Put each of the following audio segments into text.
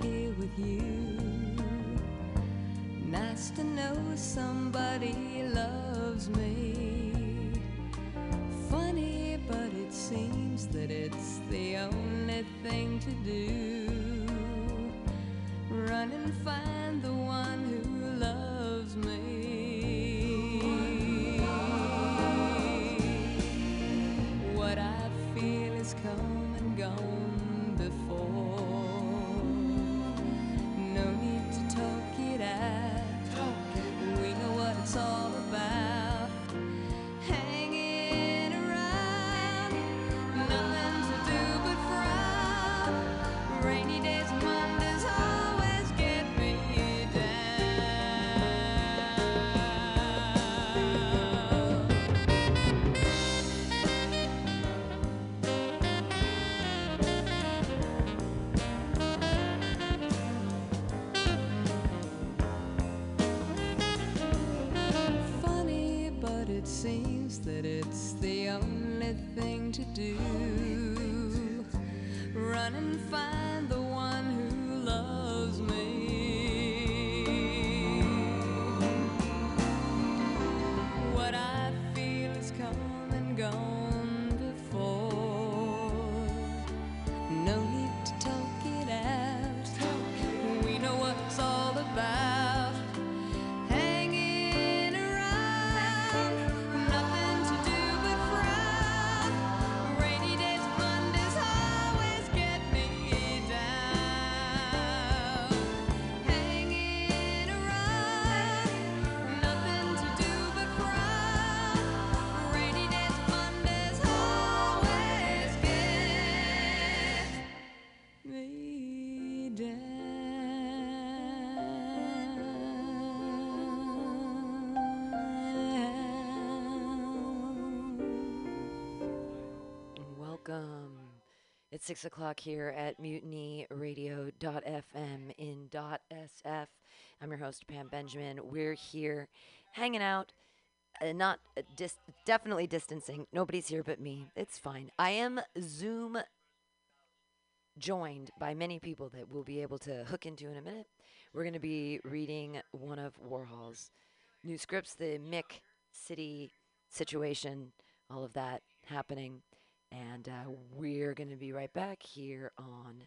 here with you. Nice to know somebody loves me. Funny, but it seems that it's the only thing to do. It's six o'clock here at mutinyradio.fm in .sf. I'm your host, Pam Benjamin. We're here hanging out, uh, not uh, dis- definitely distancing. Nobody's here but me. It's fine. I am Zoom joined by many people that we'll be able to hook into in a minute. We're going to be reading one of Warhol's new scripts, the Mick City situation, all of that happening. And uh, we're going to be right back here on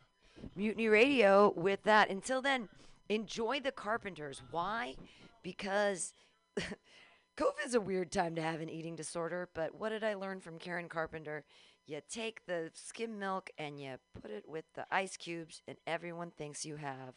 Mutiny Radio with that. Until then, enjoy the Carpenters. Why? Because COVID's a weird time to have an eating disorder, but what did I learn from Karen Carpenter? You take the skim milk and you put it with the ice cubes, and everyone thinks you have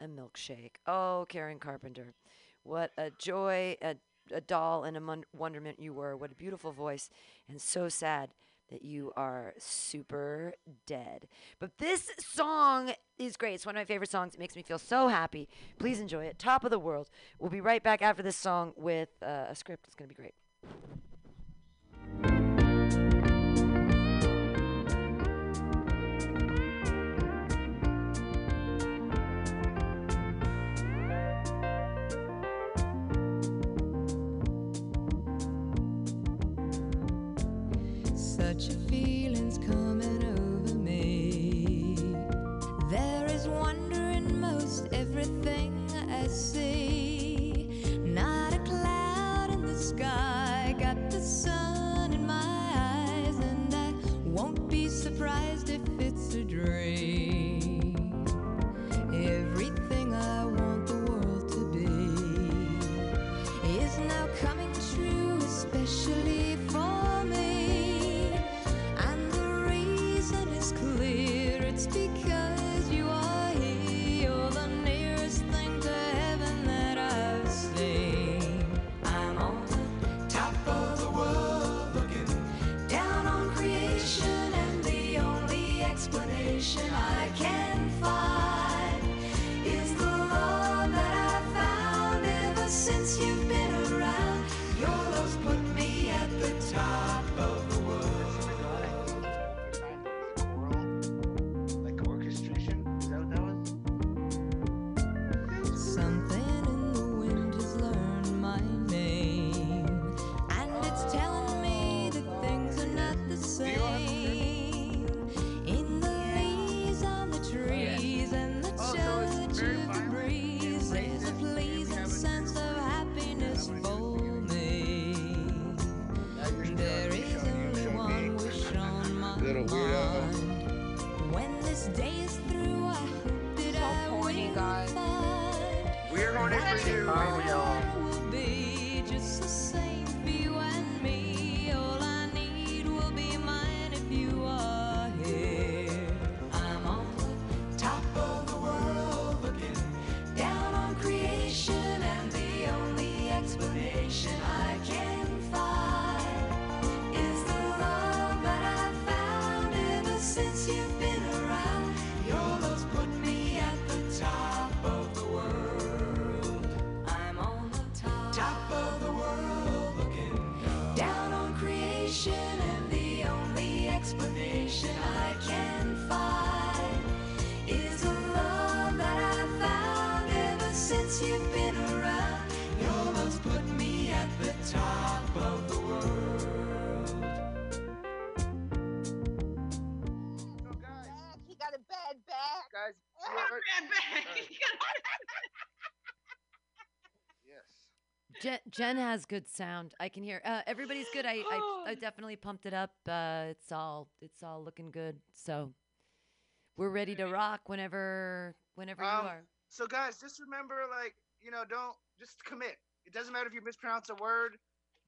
a milkshake. Oh, Karen Carpenter, what a joy, a, a doll, and a mon- wonderment you were. What a beautiful voice, and so sad that you are super dead. But this song is great. It's one of my favorite songs. It makes me feel so happy. Please enjoy it. Top of the world. We'll be right back after this song with uh, a script. It's going to be great. Such Jen, has good sound. I can hear. Uh, everybody's good. I, I I definitely pumped it up. Uh, it's all it's all looking good. So we're ready to rock whenever whenever Um, you are. So guys, just remember, like, you know, don't just commit. It doesn't matter if you mispronounce a word.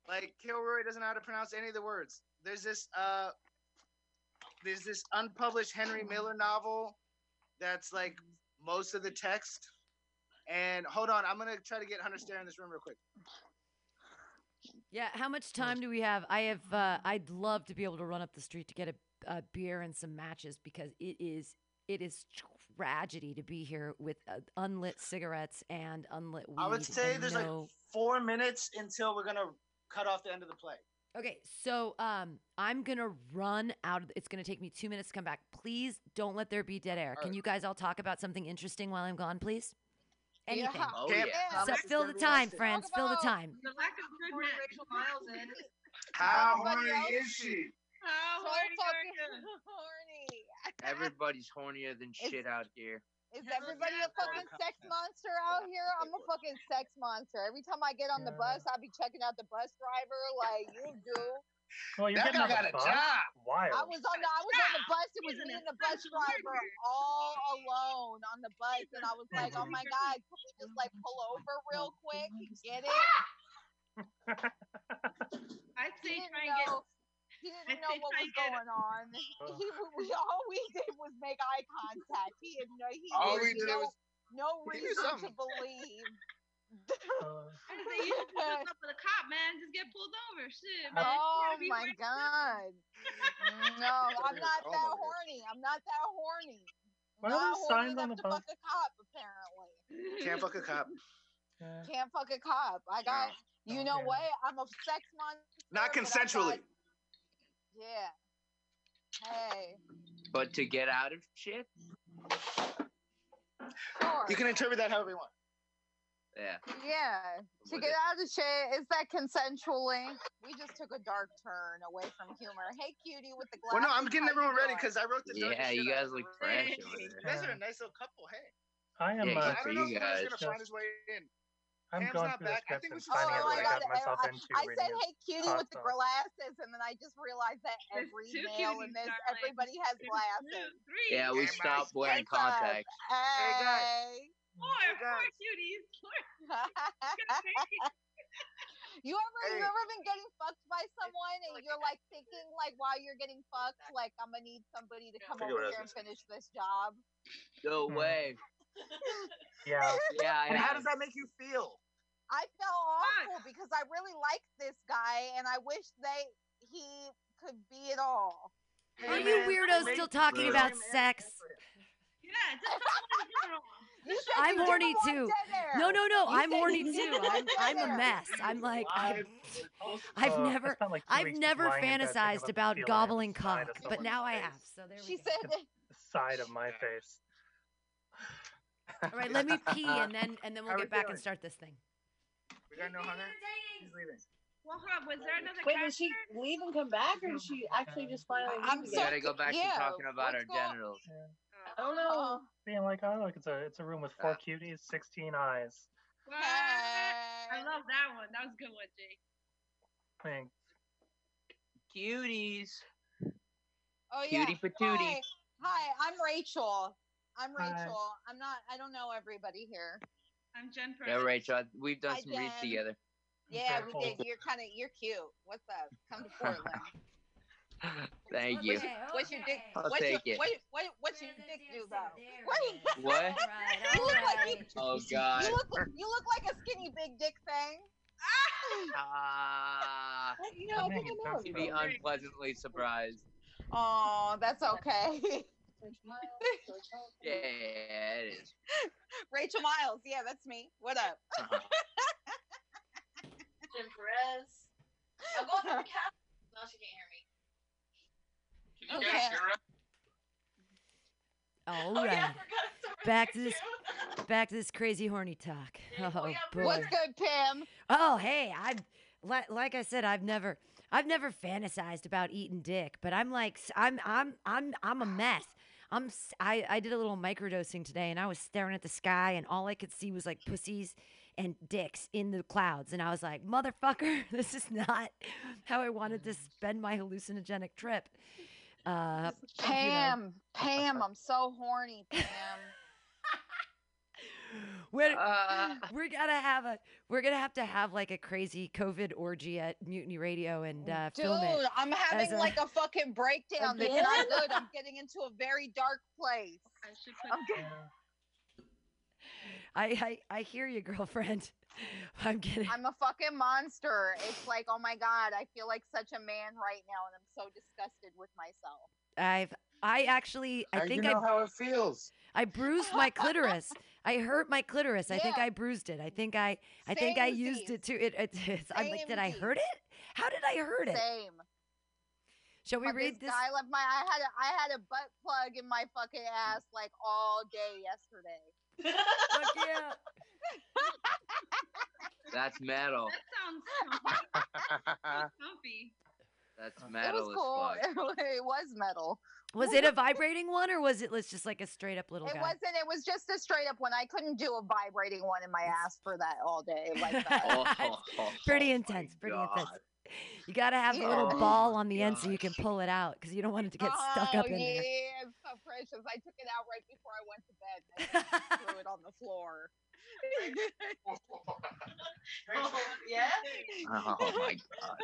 Like Kilroy doesn't know how to pronounce any of the words. There's this uh there's this unpublished Henry Miller novel that's like most of the text. And hold on, I'm gonna try to get Hunter Stare in this room real quick. Yeah. How much time do we have? I have. Uh, I'd love to be able to run up the street to get a, a beer and some matches because it is it is tragedy to be here with uh, unlit cigarettes and unlit weed. I would say and there's like four minutes until we're gonna cut off the end of the play. Okay, so um, I'm gonna run out. Of, it's gonna take me two minutes to come back. Please don't let there be dead air. Can Alright. you guys all talk about something interesting while I'm gone, please? Anything. Yeah. Oh yeah. Yeah. So fill the time, friends. Fill the time. The lack of good Horny match. Rachel Miles in. How Everybody horny else- is she? How So horny fucking horny. Everybody's hornier than shit out here. Is everybody a fucking sex monster out here? I'm a fucking sex monster. Every time I get on the bus, I'll be checking out the bus driver like you do. Well, you're That getting guy got a bus? job. Wild. I was on the I was on the bus. It was me and the bus driver all alone on the bus, and I was like, "Oh my god, can we just like pull over real quick and get it?" I'd He say didn't try and get. know. He didn't I'd know what was get- going on. He, we all we did was make eye contact. He had no. He All we did no, was no he knew reason to something. believe. Uh, I'd say you just pull up with a cop, man. Just get pulled over. Shit, man. You Oh gotta be my right god. No, I'm not Oh that my God. horny. I'm not that horny. Why are not there horny signs on enough the to bus? fuck a cop, apparently. Can't fuck a cop. yeah. Can't fuck a cop. I got you know Okay. what? I'm a sex monster. Not consensually. got- yeah. Hey. But to get out of shit, Sure. You can interpret that however you want. yeah. Yeah. To get out of shit, is that consensually? We just took a dark turn away from humor. Hey, cutie with the glasses. Well, no, I'm getting everyone ready because I wrote the Yeah, you guys look fresh You guys are a nice little couple. Hey, I am. Yeah, uh, I don't know if Hunter's guys. gonna find his way in. I'm Cam's going not through the back. I think we should finding start out what I with got myself I, into. I said, "Hey, cutie hot with the glasses," and then I just realized that There's every two male in this, darling. everybody has There's glasses. two, three. Yeah, we stopped right. wearing What's up? contacts. guys. Hey. Four, Hey, four guys. cuties. You ever you ever been getting fucked by someone and you're like thinking like while you're getting fucked like I'm gonna need somebody to come Forget over here and finish this job. No Hmm. way. Yeah. Yeah, And how does that make you feel? I felt awful because I really liked this guy and I wish they he could be it all. Are Hey, you weirdos still talking Bro. about man, sex? Yeah, just talk about it general. You said I'm horny too. No, no, no. You I'm horny too. I'm, I'm a mess. I'm like, I've, I've Uh, never, spent like I've never lying in bed thinking fantasized about gobbling cock, but someone's now I have. So there She we go. said The side of my face. All right, let me pee and then and then we'll How get back doing? and start this thing. We got no Hunter. He's leaving. Well, hold on. Was there another Wait, did she character? leave and come back, or did she actually just finally leave I'm We again? so- gotta go back yeah, to talking about our what's going- genitals. I don't know. Oh, Being like, oh look, it's a it's a room with four Ah. cuties, sixteen eyes. What? I love that one. That was a good one, Jake. I mean, Cuties. Oh yeah. Cutie patootie. Hi. Hi, I'm Rachel. I'm Hi. Rachel. I'm not I don't know everybody here. I'm Jen Yeah, Perez. Rachel, we've done Hi, some reads together. Yeah, we did. You're kind of you're cute. What's up? Come to Portland. Thank you. What's your dick? I'll what's your, take it. What, what, what's your dick do though? What? What? You look like you, Oh God. you look you look like a skinny big dick thing. Ah, You know, I think I know That's to him. be unpleasantly surprised. Oh, that's okay. Yeah, it is. Rachel Miles, yeah, that's me. What up? Uh-huh. Jim Perez. I'm going for the cat. No, she can't hear me. Okay. All Oh, right. yeah, I forgot Back to this there, back to this crazy horny talk. Oh oh, yeah, boy. What's good, Pam? Oh, hey, I like like I said, I've never I've never fantasized about eating dick, but I'm like s- I'm I'm I'm I'm a mess. I'm I I did a little microdosing today and I was staring at the sky and all I could see was like pussies and dicks in the clouds and I was like, "Motherfucker, this is not how I wanted to spend my hallucinogenic trip." Uh, you know. Pam, Pam, I'm so horny, Pam. We're, Uh, we're gonna have a we're gonna have to have like a crazy COVID orgy at Mutiny Radio and uh, Dude, film it. I'm having a- like a fucking breakdown. It's Again? not good. I'm getting into a very dark place. I should put I'm I, I I hear you, girlfriend. I'm kidding. I'm a fucking monster. It's like, oh my god, I feel like such a man right now, and I'm so disgusted with myself. I've I actually I How think you know I how it feels. I bruised my clitoris. I hurt my clitoris. I think I bruised it. I think I I think I used it to it. it it's, I'm like, did I hurt it? How did I hurt it? Same. Shall we But read this I guy left my. I had a, I had a butt plug in my fucking ass like all day yesterday. Fuck yeah. that's metal. That sounds comfy. comfy. That's It metal was cool. as fuck. It was metal. Was it a vibrating one or was it let's just like a straight up little It guy? wasn't. It was just a straight up one. I couldn't do a vibrating one in my ass for that all day like that. Oh, oh, Pretty my intense, pretty God. intense. You gotta have a little ball on the end so you can pull it out because you don't want it to get stuck oh, up in yeah, there. it's so precious. I took it out right before I went to bed. and I threw it on the floor. Oh, yeah? Oh my god.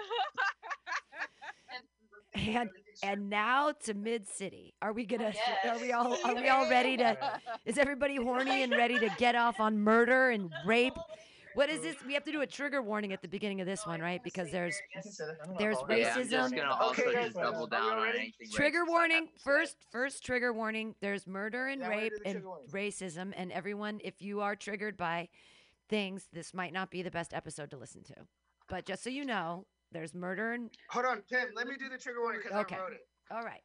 And and now to Mid City. Are we gonna? Are we all? Are we all ready to? Is everybody horny and ready to get off on murder and rape? What is this? We have to do a trigger warning at the beginning of this one, right? Because there's I don't know There's about Yeah, I'm racism. just gonna also Okay, just double down on anything. trigger warning have to say. first. First trigger warning. There's murder and Yeah, rape and racism. And everyone, if you are triggered by things, this might not be the best episode to listen to. But just so you know, there's murder and Hold on, Tim. Let me do the trigger warning because Okay. I wrote it. all right.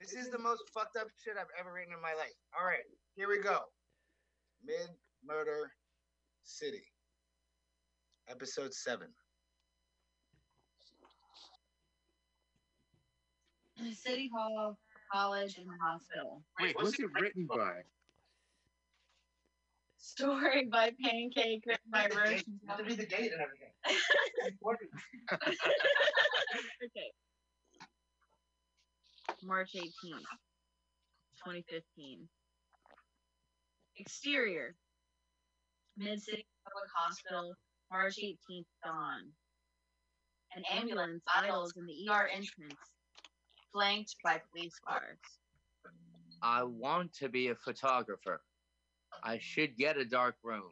This is the most fucked up shit I've ever written in my life. All right, here we go. Mid Murder City, episode seven. City Hall, college, and hospital. Wait, what's it written by? Story by Pancake, written by Roche. to read the date and everything. okay. March 18th, 2015. Exterior. Mid City Public Hospital, March 18th dawn. An ambulance idles in the ER entrance, flanked by police cars. I want to be a photographer. I should get a dark room.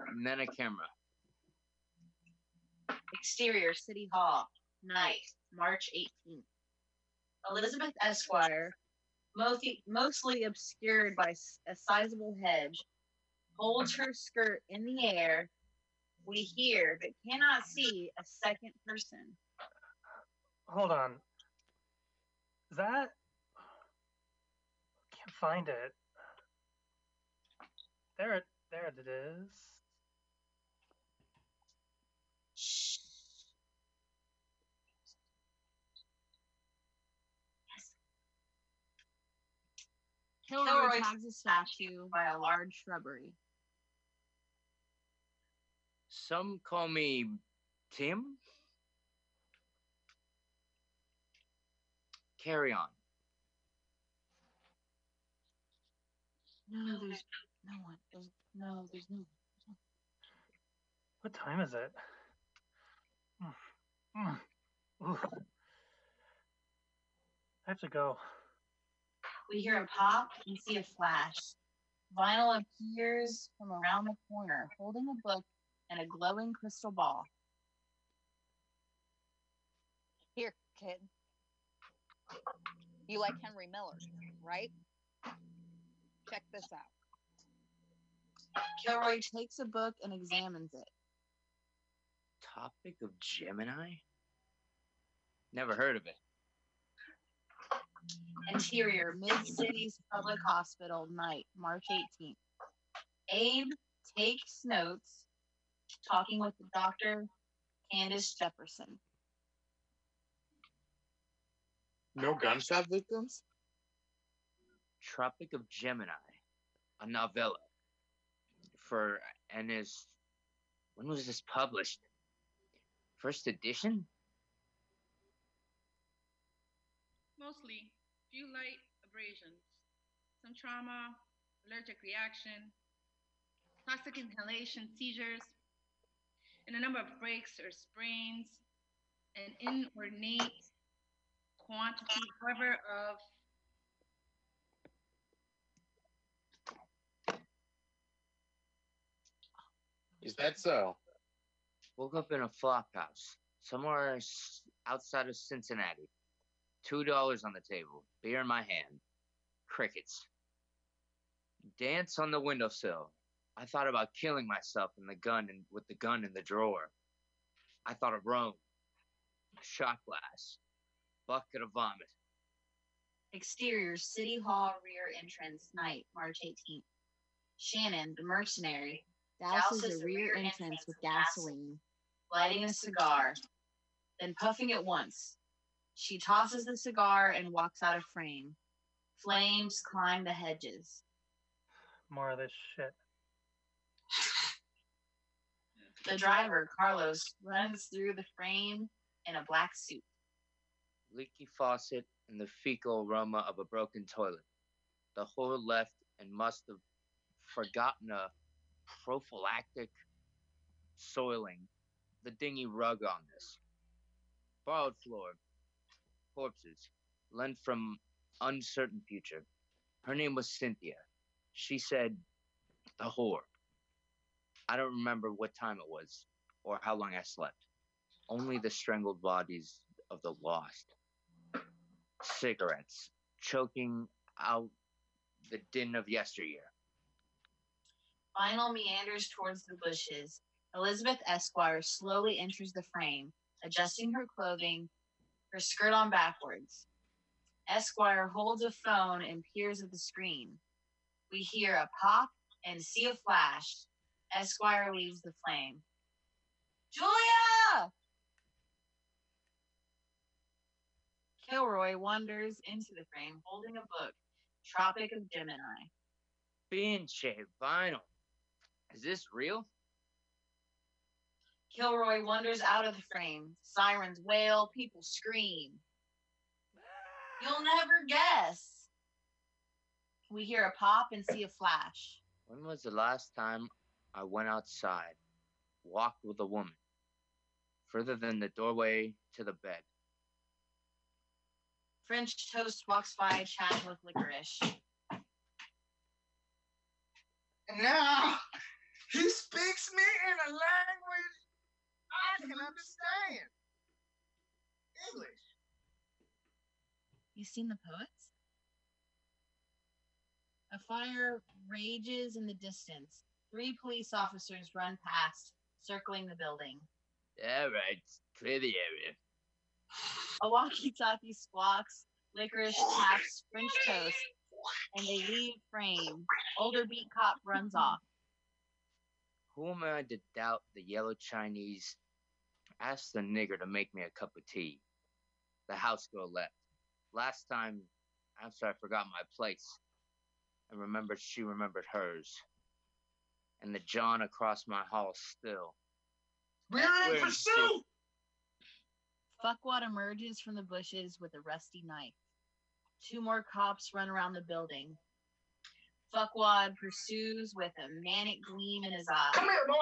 And then a camera. Exterior City Hall, night, March 18th. Elizabeth Esquire, mostly, mostly obscured by a sizable hedge, holds her skirt in the air. We hear but cannot see a second person. Hold on. Is that? Can't find it. There it. There it is. Kilroy tags a statue by a large shrubbery. Some call me Tim. Carry on. No, there's no one. There's No, there's no. What time is it? Mm, mm. I have to go. We hear a pop and see a flash. Vinyl appears from around the corner, holding a book and a glowing crystal ball. Here, kid. You like Henry Miller, right? Check this out. Kilroy takes a book and examines it. Tropic of Gemini? Never heard of it. Interior, Mid Cities Public Hospital, night, March 18th. Abe takes notes, talking with the doctor, Candace Jefferson. No gunshot victims? Tropic of Gemini, a novella. For and is when was this published? First edition? Mostly few light abrasions, some trauma, allergic reaction, toxic inhalation, seizures, and a number of breaks or sprains, an inordinate quantity, however, of Is that so? Woke up in a flop house somewhere outside of Cincinnati. Two dollars on the table, beer in my hand, crickets. Dance on the windowsill. I thought about killing myself in the gun and with the gun in the drawer. I thought of Rome, shot glass, bucket of vomit. Exterior, City Hall rear entrance, night, March 18th. Shannon, the mercenary, douses the rear entrance with gasoline, lighting a cigar, then puffing it once. She tosses the cigar and walks out of frame. Flames climb the hedges. More of this shit. The driver, Carlos, runs through the frame in a black suit. leaky faucet, and the fecal aroma of a broken toilet. The whore left and must have forgotten a prophylactic soiling the dingy rug on this. Borrowed floor, corpses, lent from uncertain future. Her name was Cynthia. She said, the whore. I don't remember what time it was or how long I slept. Only the strangled bodies of the lost cigarettes, choking out the din of yesteryear. Vinyl meanders towards the bushes. Elizabeth Esquire slowly enters the frame, adjusting her clothing, her skirt on backwards. Esquire holds a phone and peers at the screen. We hear a pop and see a flash. Esquire leaves the flame. Julia! Kilroy wanders into the frame holding a book, Tropic of Gemini. Pinche vinyl. Is this real? Kilroy wanders out of the frame. Sirens wail, people scream. You'll never guess. We hear a pop and see a flash. When was the last time I went outside, walked with a woman, further than the doorway to the bed? French toast walks by, chatting with licorice. And now he speaks me in a language I can understand. English. You seen the poets? A fire rages in the distance. Three police officers run past, circling the building. All right, clear the area. A walkie-talkie squawks. Licorice taps French toast, and they leave frame. Older beat cop runs off. Who am I to doubt the yellow Chinese? Ask the nigger to make me a cup of tea. The house girl left. Last time, after I forgot my place, I remembered she remembered hers. And the John across my hall still. We're We're in in pursuit. Fuckwad emerges from the bushes with a rusty knife. Two more cops run around the building. Fuckwad pursues with a manic gleam in his eye. Come here, boy.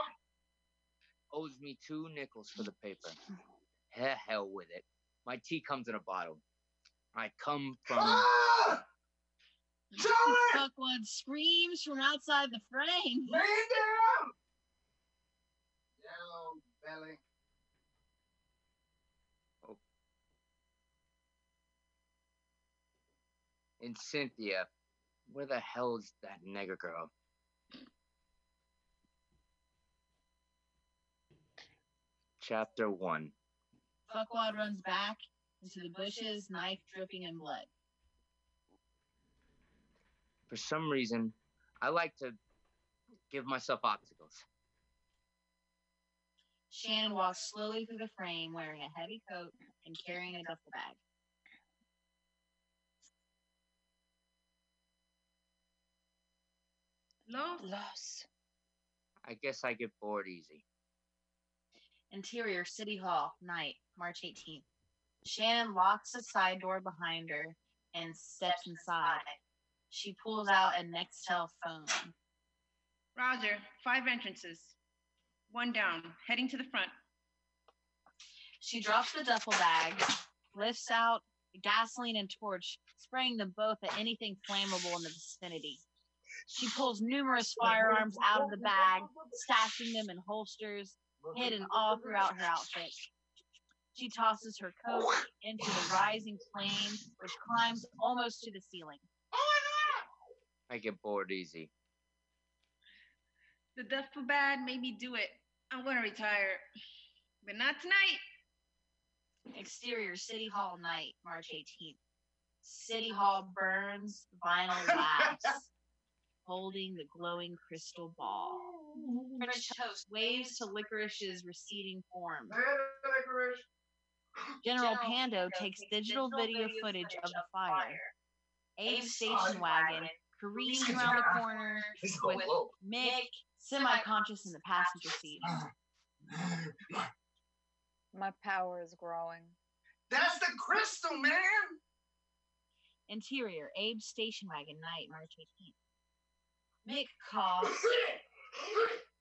Owes me two nickels for the paper. Hell, hell with it. My tea comes in a bottle. I come from. Ah! Tony! Fuckwad screams from outside the frame. Man down! Yellow belly. Oh. And Cynthia, where the hell's that nigger girl? Chapter 1. Fuckwad runs back into the bushes, knife dripping in blood. For some reason, I like to give myself obstacles. Shannon walks slowly through the frame wearing a heavy coat and carrying a duffel bag. Los. Los. I guess I get bored easy. Interior City Hall, night, March 18th. Shannon locks the side door behind her and steps inside. She pulls out a Nextel phone. Roger. Five entrances. One down. Heading to the front. She drops the duffel bag, lifts out gasoline and torch, spraying them both at anything flammable in the vicinity. She pulls numerous firearms out of the bag, stashing them in holsters, hidden all throughout her outfit. She tosses her coat into the rising flame, which climbs almost to the ceiling. I get bored easy. The duffel bag made me do it. I'm gonna retire. But not tonight. Exterior City Hall night, March 18th. City Hall burns vinyl glass, holding the glowing crystal ball. French toast waves to Licorice's receding form. General Pando takes digital video footage of the fire. Abe's station wagon careens around the corner with Mick semi-conscious in the passenger seat. Ah, ah, ah. My power is growing. That's the crystal, man. Interior, Abe's station wagon, night, March 18th. Mick coughs,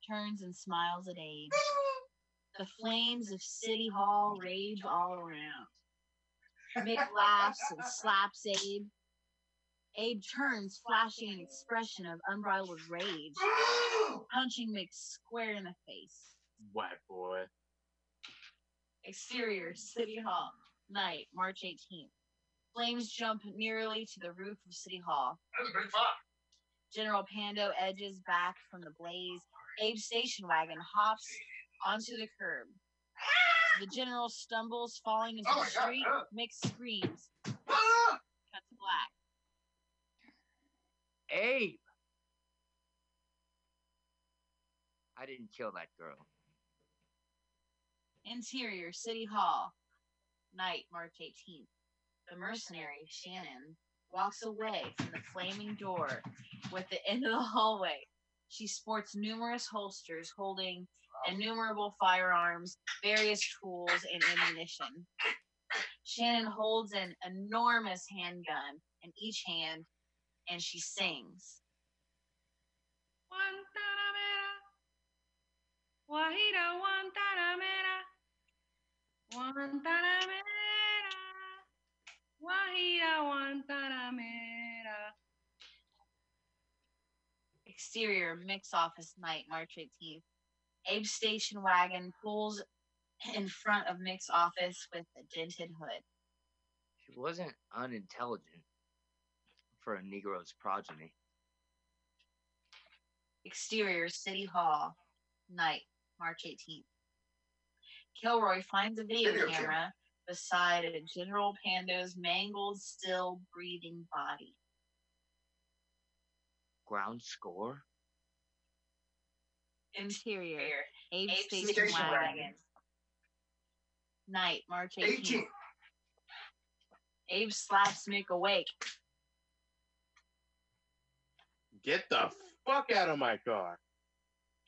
turns and smiles at Abe. The flames of City Hall rage all around. Mick laughs and slaps Abe. Abe turns, flashing an expression of unbridled rage, punching Mick square in the face. White boy. Exterior, City Hall, night, March 18th. Flames jump nearly to the roof of City Hall. That's a big fuck. General Pando edges back from the blaze. Abe's station wagon hops onto the curb. The general stumbles, falling into Oh the my God, street. uh. Mick screams. Cut to black. Abe! I didn't kill that girl. Interior, City Hall, night, March 18th. The mercenary, Shannon, walks away from the flaming door with the end of the hallway. She sports numerous holsters holding innumerable firearms, various tools, and ammunition. Shannon holds an enormous handgun in each hand and she sings. Guantanamera. Guajira, Guantanamera. Guajira, Guantanamera. Exterior Mick's office night, March 18th. Abe's station wagon pulls in front of Mick's office with a dented hood. She wasn't unintelligent for a Negro's progeny. Exterior City Hall, night, March 18th. Kilroy finds a video Video camera camera. Beside a General Pando's mangled, still breathing body. Ground score? Interior Abe's Abe's station, station wagon. wagon. Night, March 18th. 18. Abe slaps Mick awake. Get the fuck out of my car.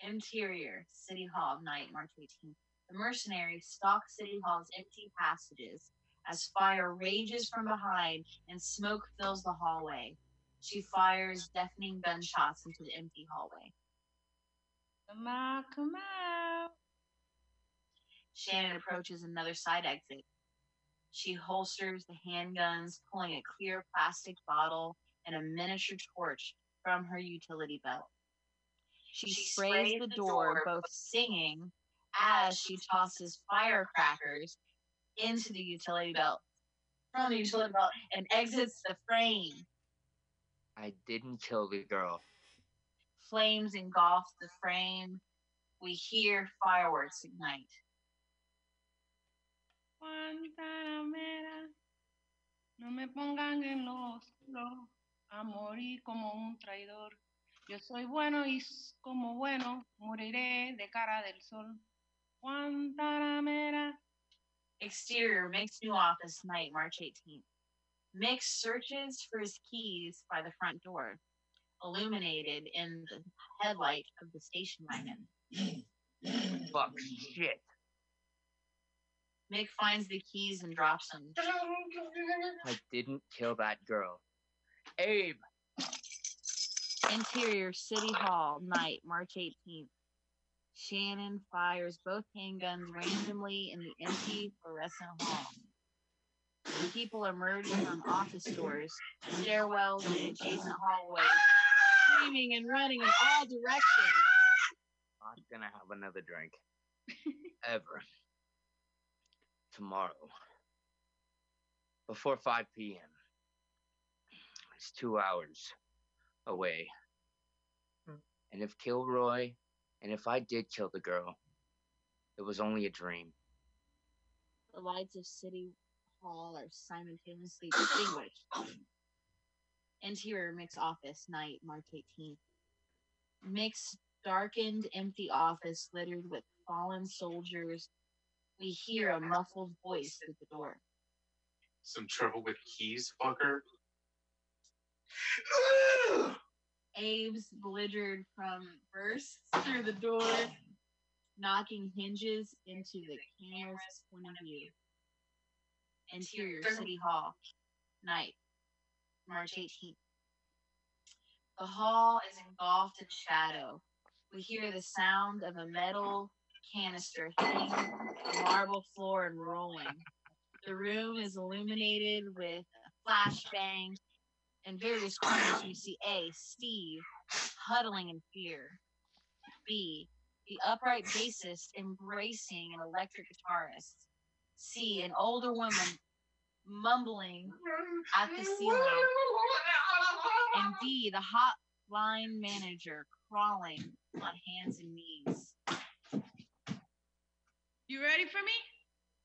Interior, City Hall, night, March 18th. The mercenaries stalk City Hall's empty passages as fire rages from behind and smoke fills the hallway. She fires deafening gunshots into the empty hallway. Come out, come out. Shannon approaches another side exit. She holsters the handguns, pulling a clear plastic bottle and a miniature torch from her utility belt. She, sprays the door, both singing as she tosses firecrackers into the utility belt from the utility belt and exits the frame. I didn't kill the girl. Flames engulf the frame. We hear fireworks ignite. Guantanamera, no me pongan en los los a morir como un traidor. Yo soy bueno y s- como bueno moriré de cara del sol. Guantanamera. Exterior Mick's new office night, March 18th. Mick searches for his keys by the front door, illuminated in the headlight of the station wagon. Fuck shit. Mick finds the keys and drops them. I didn't kill that girl. Abe, Interior City Hall, night, March 18th. Shannon fires both handguns randomly in the empty fluorescent hall. People emerge from office doors, stairwells, and adjacent hallways, screaming and running in all directions. I'm gonna have another drink. Ever. Tomorrow. Before 5 p.m. It's two hours away. Hmm. And if Kilroy, and if I did kill the girl, it was only a dream. The lights of City Hall are simultaneously extinguished. Interior Mick's office, night, March 18th. Mick's darkened, empty office littered with fallen soldiers. We hear a muffled voice at the door. Some trouble with keys, fucker? Ah! Abe's belligered from bursts through the door, knocking hinges into the camera's point of view. Interior City Hall, night, March 18th. The hall is engulfed in shadow. We hear the sound of a metal canister hitting the marble floor and rolling. The room is illuminated with a flashbang in various corners, we see A, Steve, huddling in fear. B, the upright bassist embracing an electric guitarist. C, an older woman mumbling at the ceiling. And D, the hotline manager crawling on hands and knees. You ready for me?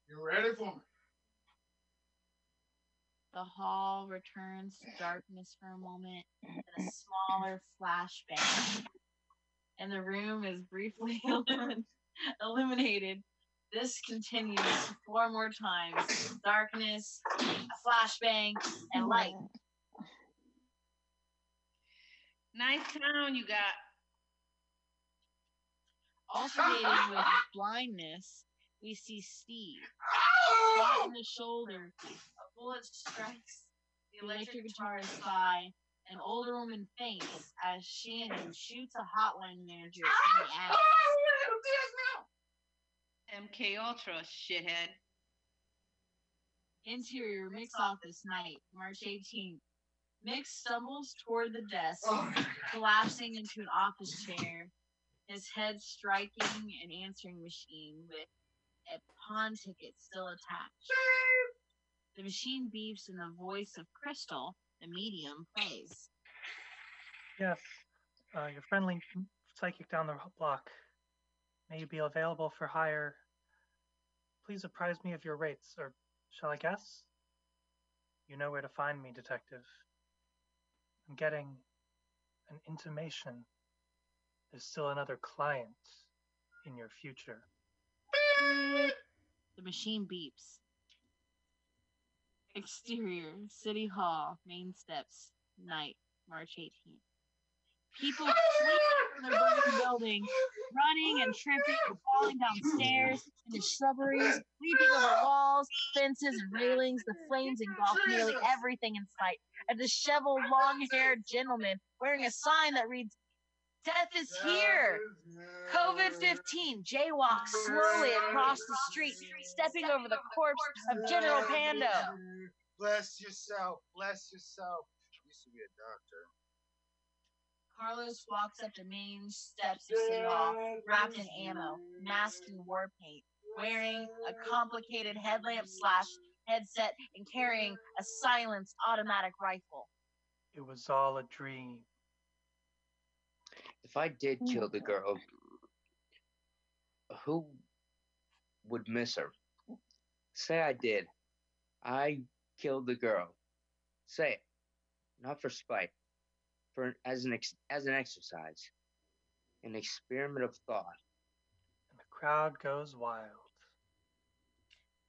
You ready for me? The hall returns to darkness for a moment, and a smaller flashbang. And the room is briefly illumin- illuminated. This continues four more times. Darkness, a flashbang, and light. Nice town you got. Alternating with blindness, we see Steve. Oh! Shot in the shoulder, a bullet strikes the electric guitarist's thigh. An older woman faints as Shannon shoots a hotline manager in the ah! ass. MK Ultra, shithead. Interior Mick's office night, March 18th. Mick stumbles toward the desk, oh. collapsing into an office chair, his head striking an answering machine with a pawn ticket still attached. The machine beeps and the voice of Crystal, the medium, plays. Yes, uh, your friendly psychic down the block may be available for hire. Please apprise me of your rates, or shall I guess? You know where to find me, detective. I'm getting an intimation there's still another client in your future. The machine beeps. Exterior, City Hall, main steps, night, March 18th. People flee from the burning building, running and tripping and falling downstairs into shrubberies, leaping over walls, fences, and railings. The flames engulf nearly everything in sight. A disheveled, long-haired gentleman wearing a sign that reads, Death is here! COVID 15 jaywalks slowly across the street, stepping over the corpse of General Pando. Bless yourself. Bless yourself. Used to be a doctor. Carlos walks up the main steps of City Hall, wrapped in ammo, masked in war paint, wearing a complicated headlamp slash headset and carrying a silenced automatic rifle. It was all a dream. If I did oh kill the girl, who would miss her? Say I did. I killed the girl. Say it. Not for spite. For as an ex- as an exercise. An experiment of thought. And the crowd goes wild.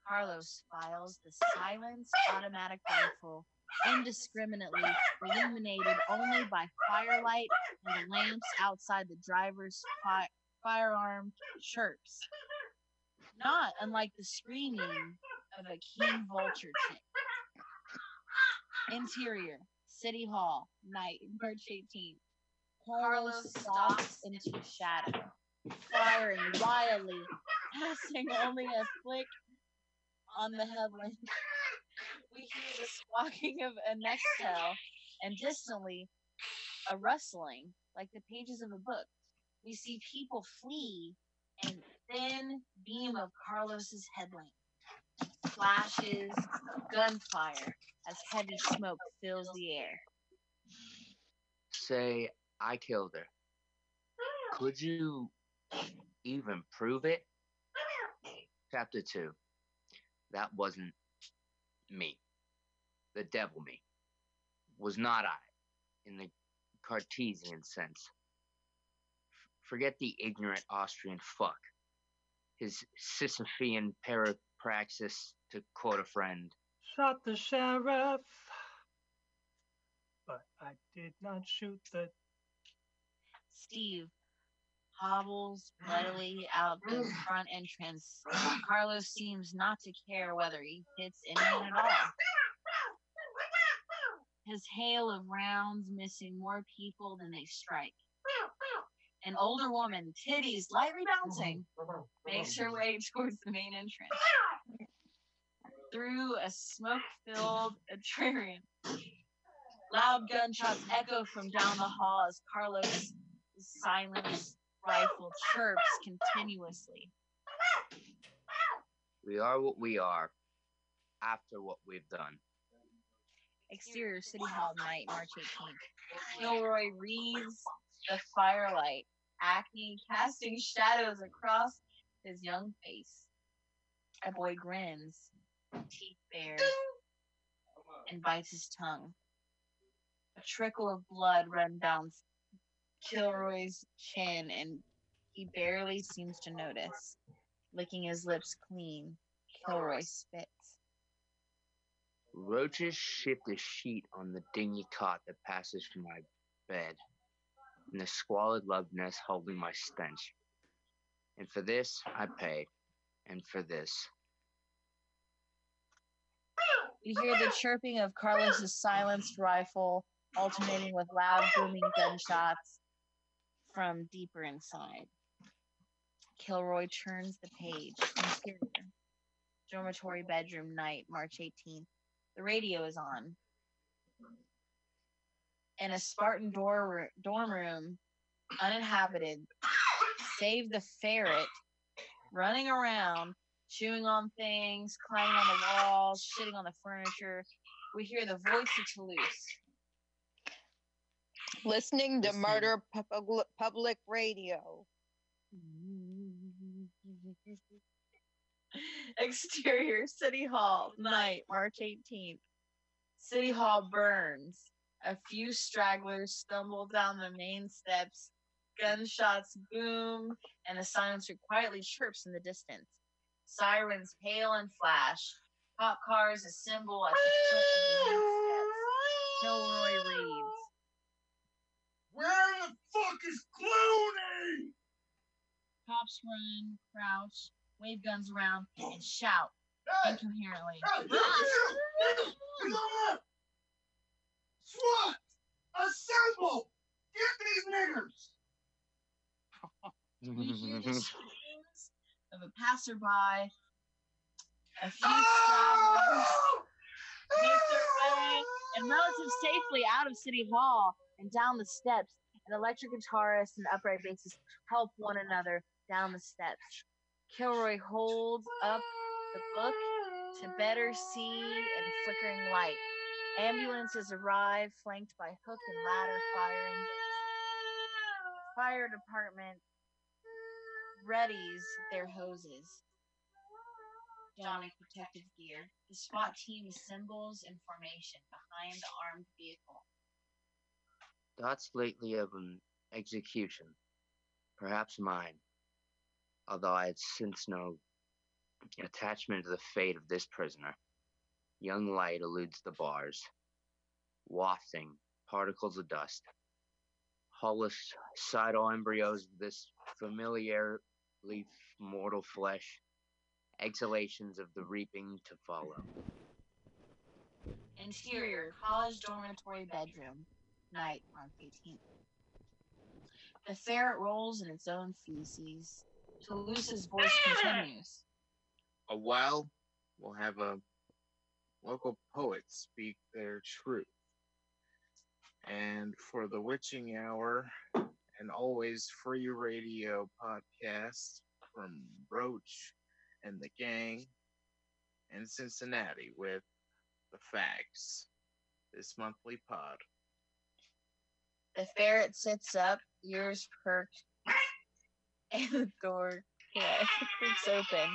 Carlos files the silenced automatic rifle indiscriminately illuminated only by firelight and the lamps outside the driver's fi- firearm chirps. Not unlike the screaming of a keen vulture chick. Interior, City Hall, night, March 18th. Carlos stalks into shadow, firing wildly, passing only a flick on the headlamp. We hear the squawking of a nextel, and distantly, a rustling like the pages of a book. We see people flee, and thin beam of Carlos's headlamp. Flashes, gunfire as heavy smoke fills the air. Say I killed her. Could you even prove it? Chapter 2. That wasn't me. The devil me. Was not I, in the Cartesian sense. F- Forget the ignorant Austrian fuck. His Sisyphean parapraxis, to quote a friend. Shot the sheriff. But I did not shoot the. Steve hobbles bloodily out the front entrance. Carlos seems not to care whether he hits anyone at all. His hail of rounds missing more people than they strike. An older woman, titties lightly bouncing, makes her way towards the main entrance. Through a smoke filled atrium, loud gunshots echo from down the hall as Carlos' silenced rifle chirps continuously. We are what we are after what we've done. Exterior City Hall night, March 18th. Kilroy reads the firelight, acne casting shadows across his young face. A boy grins, teeth bared, and bites his tongue. A trickle of blood runs down Kilroy's chin, and he barely seems to notice. Licking his lips clean, Kilroy spits. Roaches shift a sheet on the dingy cot that passes from my bed, and the squalid love nest holding my stench. And for this I pay, and for this. You hear the chirping of Carlos's silenced rifle alternating with loud booming gunshots from deeper inside. Kilroy turns the page. Interior. Dormitory bedroom night, March 18th. The radio is on. In a Spartan door, dorm room, uninhabited, save the ferret running around, chewing on things, climbing on the walls, shitting on the furniture. We hear the voice of Toulouse. Listening to Listening. Murder Pub- Public Radio. Exterior City Hall, night, March 18th. City Hall burns. A few stragglers stumble down the main steps. Gunshots boom, and a silencer quietly chirps in the distance. Sirens hail and flash. Cop cars assemble at the foot of the main steps. Kilroy reads. Where the fuck is Clooney? Cops run, crouch, wave guns around, and shout incoherently. SWAT! Assemble! Get these niggers! We hear the screams of a passerby. A few Ah! stragglers make their way and relative safely out of City Hall and down the steps. An electric guitarist and upright bassist help one another down the steps. Kilroy holds up the book to better see in flickering light. Ambulances arrive, flanked by hook and ladder firing. Fire department readies their hoses, donning protective gear. The SWAT team assembles in formation behind the armed vehicle. Thoughts lately of an execution, perhaps mine, although I had since no attachment to the fate of this prisoner. Young light eludes the bars, wafting particles of dust. Hulless sidle embryos of this familiarly mortal flesh, exhalations of the reaping to follow. Interior college dormitory bedroom. Night, March 18th. The ferret rolls in its own feces. Toulouse's voice continues. A while, we'll have a local poet speak their truth. And for the witching hour, and always free radio podcast from Roach and the gang in Cincinnati with the facts. This monthly pod. The ferret sits up, ears perked, and the door yeah, creaks open.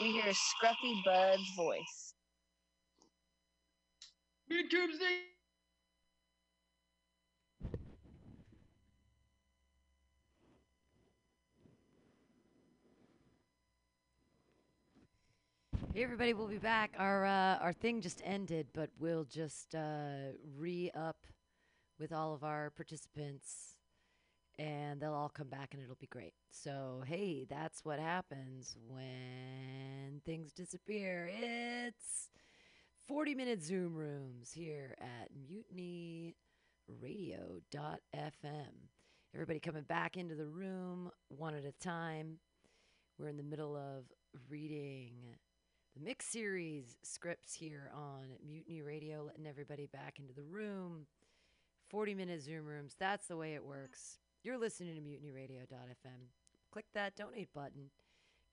We hear Scruffy Bud's voice. YouTube Hey everybody, we'll be back. Our uh, our thing just ended, but we'll just uh, re up with all of our participants, and they'll all come back, and it'll be great. So hey, that's what happens when things disappear. It's forty minute Zoom rooms here at MutinyRadio.fm. Everybody coming back into the room one at a time. We're in the middle of reading the Mick's series scripts here on Mutiny Radio, letting everybody back into the room. 40 minute Zoom rooms. That's the way it works. You're listening to mutinyradio.fm. Click that donate button.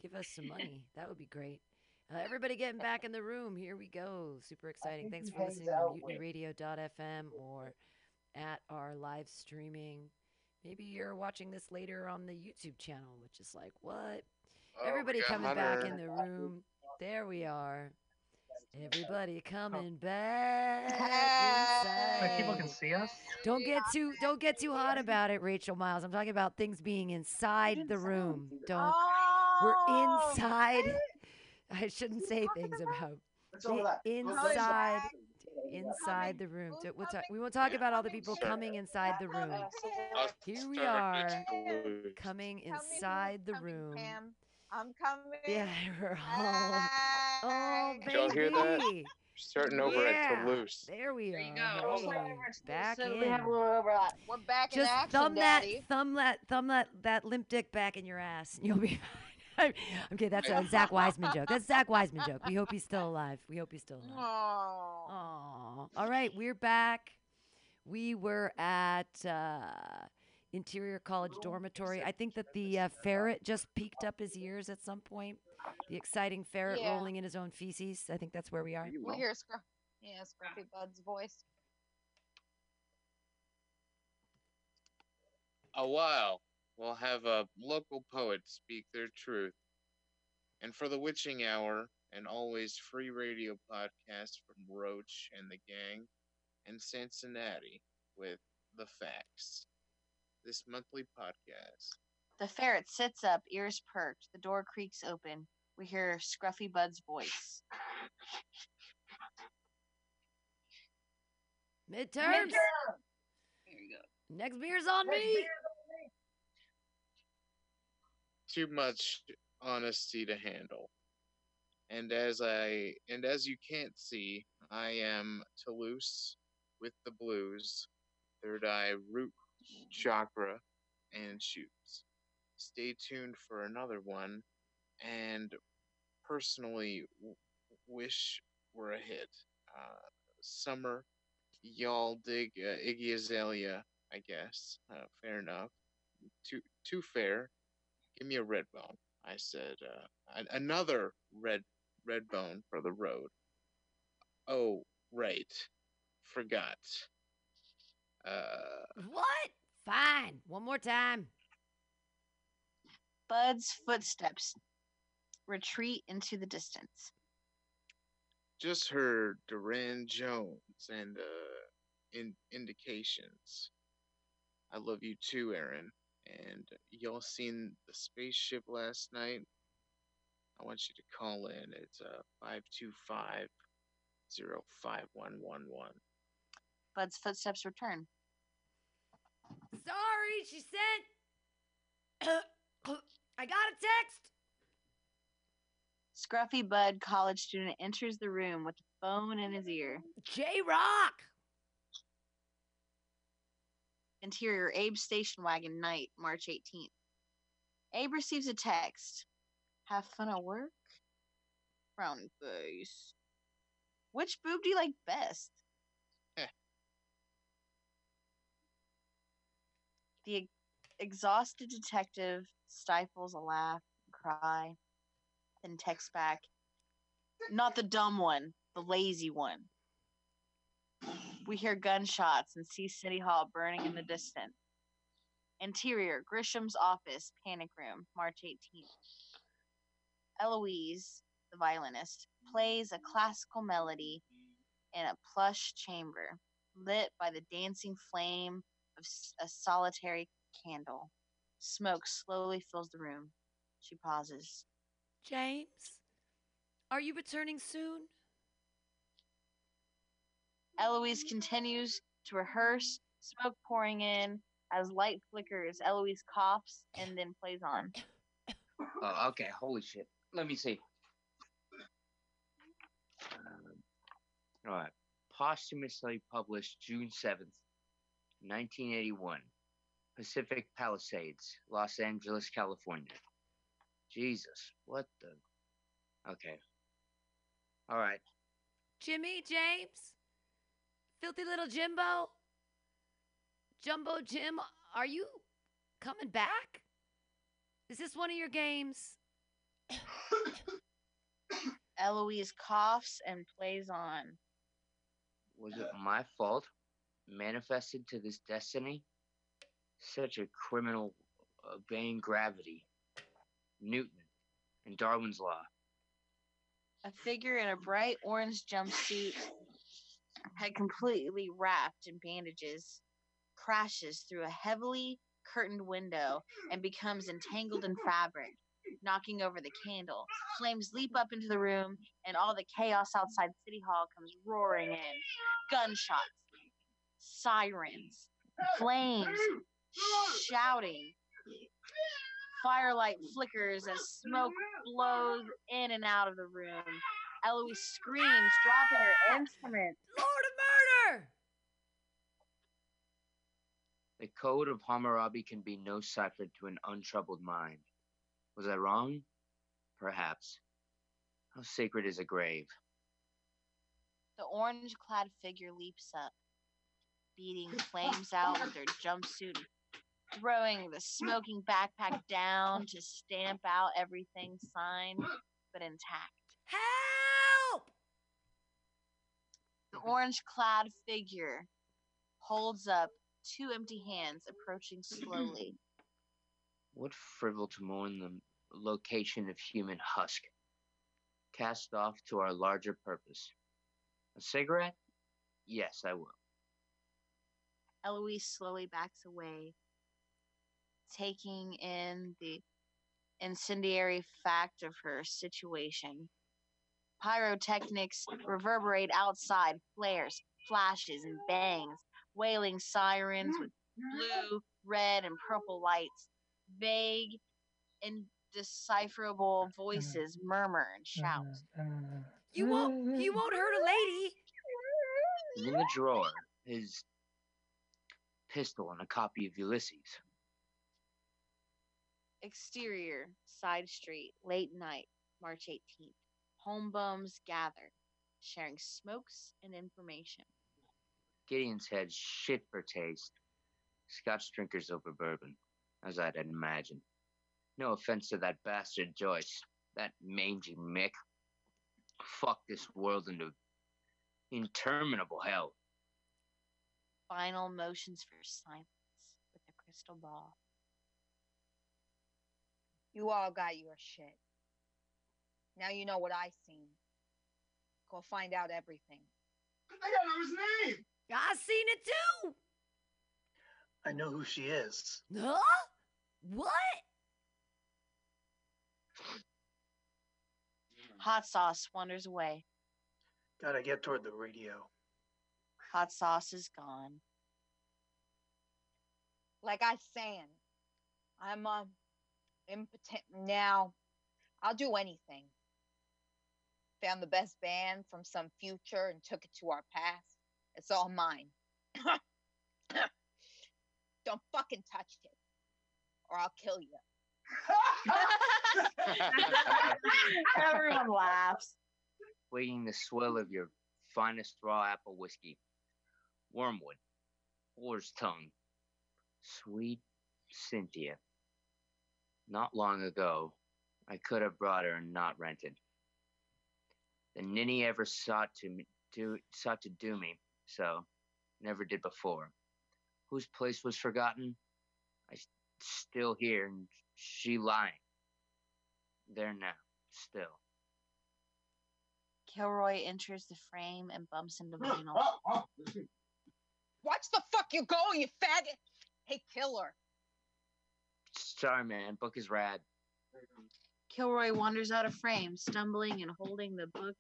Give us some money. that would be great. Uh, everybody getting back in the room. Here we go. Super exciting. Thanks for listening to mutinyradio.fm or at our live streaming. Maybe you're watching this later on the YouTube channel, which is like, what? Oh, Everybody we got coming back in the room. There we are. Everybody coming back Like people can see us. Don't get too don't get too hot about it, Rachel Miles. I'm talking about things being inside the room. Don't we're Oh, inside. I shouldn't say things about the inside inside the room. So We'll talk, we won't talk about all the people coming inside the room. Here we are, coming inside the coming, room. Pam. I'm coming. Yeah, we're all. Oh, Did y'all hear that? baby. Starting over Yeah, at Toulouse. There we There you are. go. Hey, back so in. we have a little overlap. We're back in Just action, thumb Daddy. that, thumb that, thumb that, that limp dick back in your ass, and you'll be fine. okay, that's a Zach Wiseman joke. That's a Zach Wiseman joke. We hope he's still alive. We hope he's still alive. Oh. Aw. All right, we're back. We were at uh, Interior College Dormitory. I think that the uh, ferret just peeked up his ears at some point. The exciting ferret Yeah. rolling in his own feces. I think that's where we are. We hear Scruff. Yeah, Scruffy Bud's voice. A while, we'll have a local poet speak their truth. And for the witching hour, an always free radio podcast from Roach and the gang in Cincinnati with the facts. This monthly podcast. The ferret sits up, ears perked. The door creaks open. We hear Scruffy Bud's voice. Midterms. There you go. Next beer's on me. Too much honesty to handle. And as I and as you can't see, I am Toulouse with the blues, third eye root chakra, and shoots. Stay tuned for another one, and personally w- wish were a hit. Uh, summer, y'all dig uh, Iggy Azalea, I guess. Uh, fair enough. Too too fair. Give me a red bone. I said uh, an- another red red bone for the road. Oh, right. Forgot. Uh, What? Fine. One more time. Bud's footsteps retreat into the distance. just heard Durand Jones and uh, in indications. I love you too, Aaron. And y'all seen the spaceship last night? I want you to call in. It's uh five two five zero five one one one. Bud's footsteps return. Sorry, she said. I got a text. Scruffy Bud, college student, enters the room with a phone in his ear. J Rock. Interior Abe station wagon night, March 18th. Abe receives a text. Have fun at work? Frowny face. Which boob do you like best? The exhausted detective stifles a laugh and cry, then texts back. Not the dumb one, the lazy one. We hear gunshots and see City Hall burning in the distance. Interior, Grisham's office, panic room, March 18th. Eloise, the violinist, plays a classical melody in a plush chamber, lit by the dancing flame of s- a solitary candle. Smoke slowly fills the room. She pauses. James, are you returning soon? Eloise continues to rehearse, smoke pouring in. As light flickers, Eloise coughs and then plays on. Oh, okay. Holy shit. Let me see. Um, all right. Posthumously published June 7th, 1981. Pacific Palisades, Los Angeles, California. Jesus. What the? Okay. All right. Jimmy, James? Filthy little Jimbo? Jumbo Jim, are you coming back? Is this one of your games? Eloise coughs and plays on. Was it my fault? Manifested to this destiny? Such a criminal uh, obeying gravity. Newton and Darwin's Law. A figure in a bright orange jumpsuit, had completely wrapped in bandages, crashes through a heavily curtained window and becomes entangled in fabric, knocking over the candle. Flames leap up into the room, and all the chaos outside City Hall comes roaring in. Gunshots, sirens, flames, shouting. Firelight flickers as smoke blows in and out of the room. Eloise screams, dropping her instrument. Lord of Murder! The code of Hammurabi can be no cipher to an untroubled mind. Was I wrong? Perhaps. How sacred is a grave? The orange clad figure leaps up, beating flames out with their jumpsuit, throwing the smoking backpack down to stamp out everything signed but intact. Help! The orange clad figure holds up two empty hands, approaching slowly. What frivol to mourn the location of human husk? Cast off to our larger purpose. A cigarette? Yes, I will. Eloise slowly backs away, taking in the incendiary fact of her situation. Pyrotechnics reverberate outside, flares, flashes, and bangs, wailing sirens with blue, red, and purple lights. Vague, indecipherable voices murmur and shout. Mm-hmm. You won't. You won't hurt a lady. In the drawer, his pistol and a copy of Ulysses. Exterior, side street, late night, March 18th. Home bums gather, sharing smokes and information. Gideon's had shit for taste. Scotch drinkers over bourbon, as I'd imagined. No offense to that bastard Joyce, that mangy Mick. Fuck this world into interminable hell. Final motions for silence with a crystal ball. You all got your shit. Now you know what I seen. Go find out everything. I gotta know his name. I seen it too. I know who she is. Huh? What? Hot sauce wanders away. Gotta get toward the radio. Hot sauce is gone. Like I saying, I'm um impotent now. I'll do anything. Found the best band from some future and took it to our past. It's all mine. Don't fucking touch it, or I'll kill you. Everyone laughs. Waiting the swill of your finest raw apple whiskey. Wormwood. Boar's tongue. Sweet Cynthia. Not long ago, I could have brought her and not rented. The ninny ever sought to me, do sought to do me, so never did before. Whose place was forgotten? I still here, and she lying. There now, still. Kilroy enters the frame and bumps into vinyl. Watch the fuck you go, you faggot! Hey, killer. Sorry, man. Book is rad. Kilroy wanders out of frame, stumbling and holding the book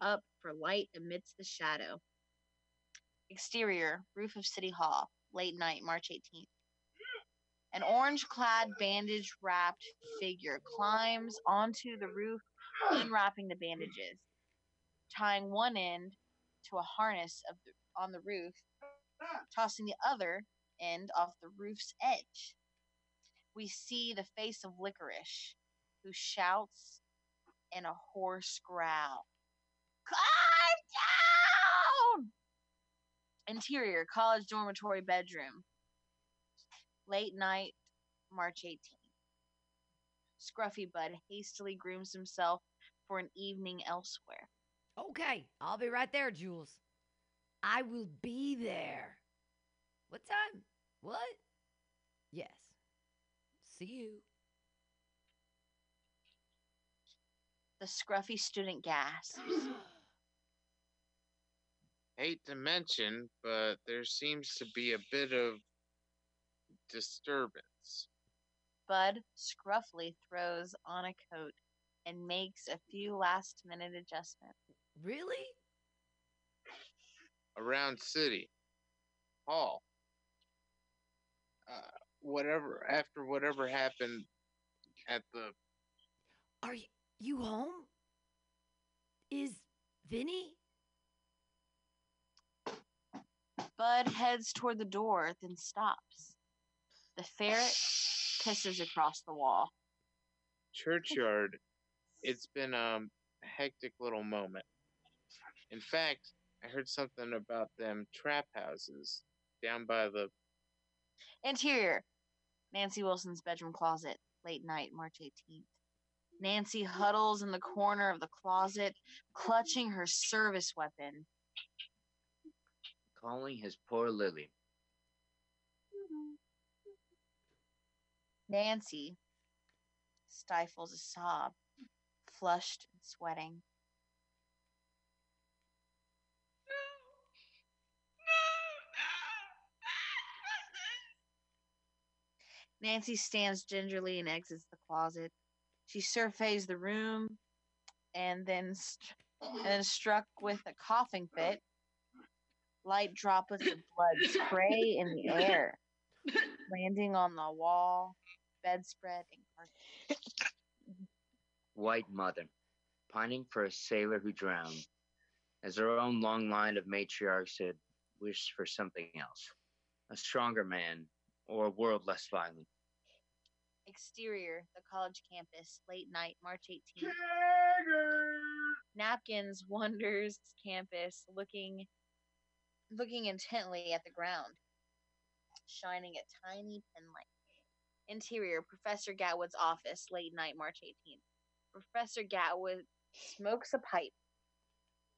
up for light amidst the shadow. Exterior, roof of City Hall, late night, March 18th. An orange clad, bandage wrapped figure climbs onto the roof, unwrapping the bandages, tying one end to a harness of the, on the roof, Ah. tossing the other end off the roof's edge. We see the face of Licorice, who shouts in a hoarse growl. Climb down! Interior, college dormitory bedroom. Late night, March 18th. Scruffy Bud hastily grooms himself for an evening elsewhere. Okay, I'll be right there, Jules. I will be there. What time? What? Yes. See you. The scruffy student gasps. Hate to mention, but there seems to be a bit of disturbance. Bud scruffly throws on a coat and makes a few last minute adjustments. Really? Around city hall uh, whatever after whatever happened at the Are y- you home? Is Vinny? Bud heads toward the door, then stops. The ferret pisses across the wall. churchyard it's been um, a hectic little moment in fact i heard something about them trap houses down by the Interior Nancy Wilson's bedroom closet, late night, March 18th. Nancy huddles in the corner of the closet, clutching her service weapon. Calling his poor Lily. Nancy stifles a sob, flushed and sweating. Nancy stands gingerly and exits the closet. She surveys the room and then st- and then struck with a coughing fit. Light droplets of blood spray in the air. landing on the wall, bedspread, and carpet. White mother, pining for a sailor who drowned, as her own long line of matriarchs had wished for something else a stronger man, or a world less violent. Exterior, the college campus, late night, March 18th. Napkins wanders campus, looking looking intently at the ground, shining a tiny penlight. Interior, Professor Gatwood's office, late night, March 18th. Professor Gatwood smokes a pipe,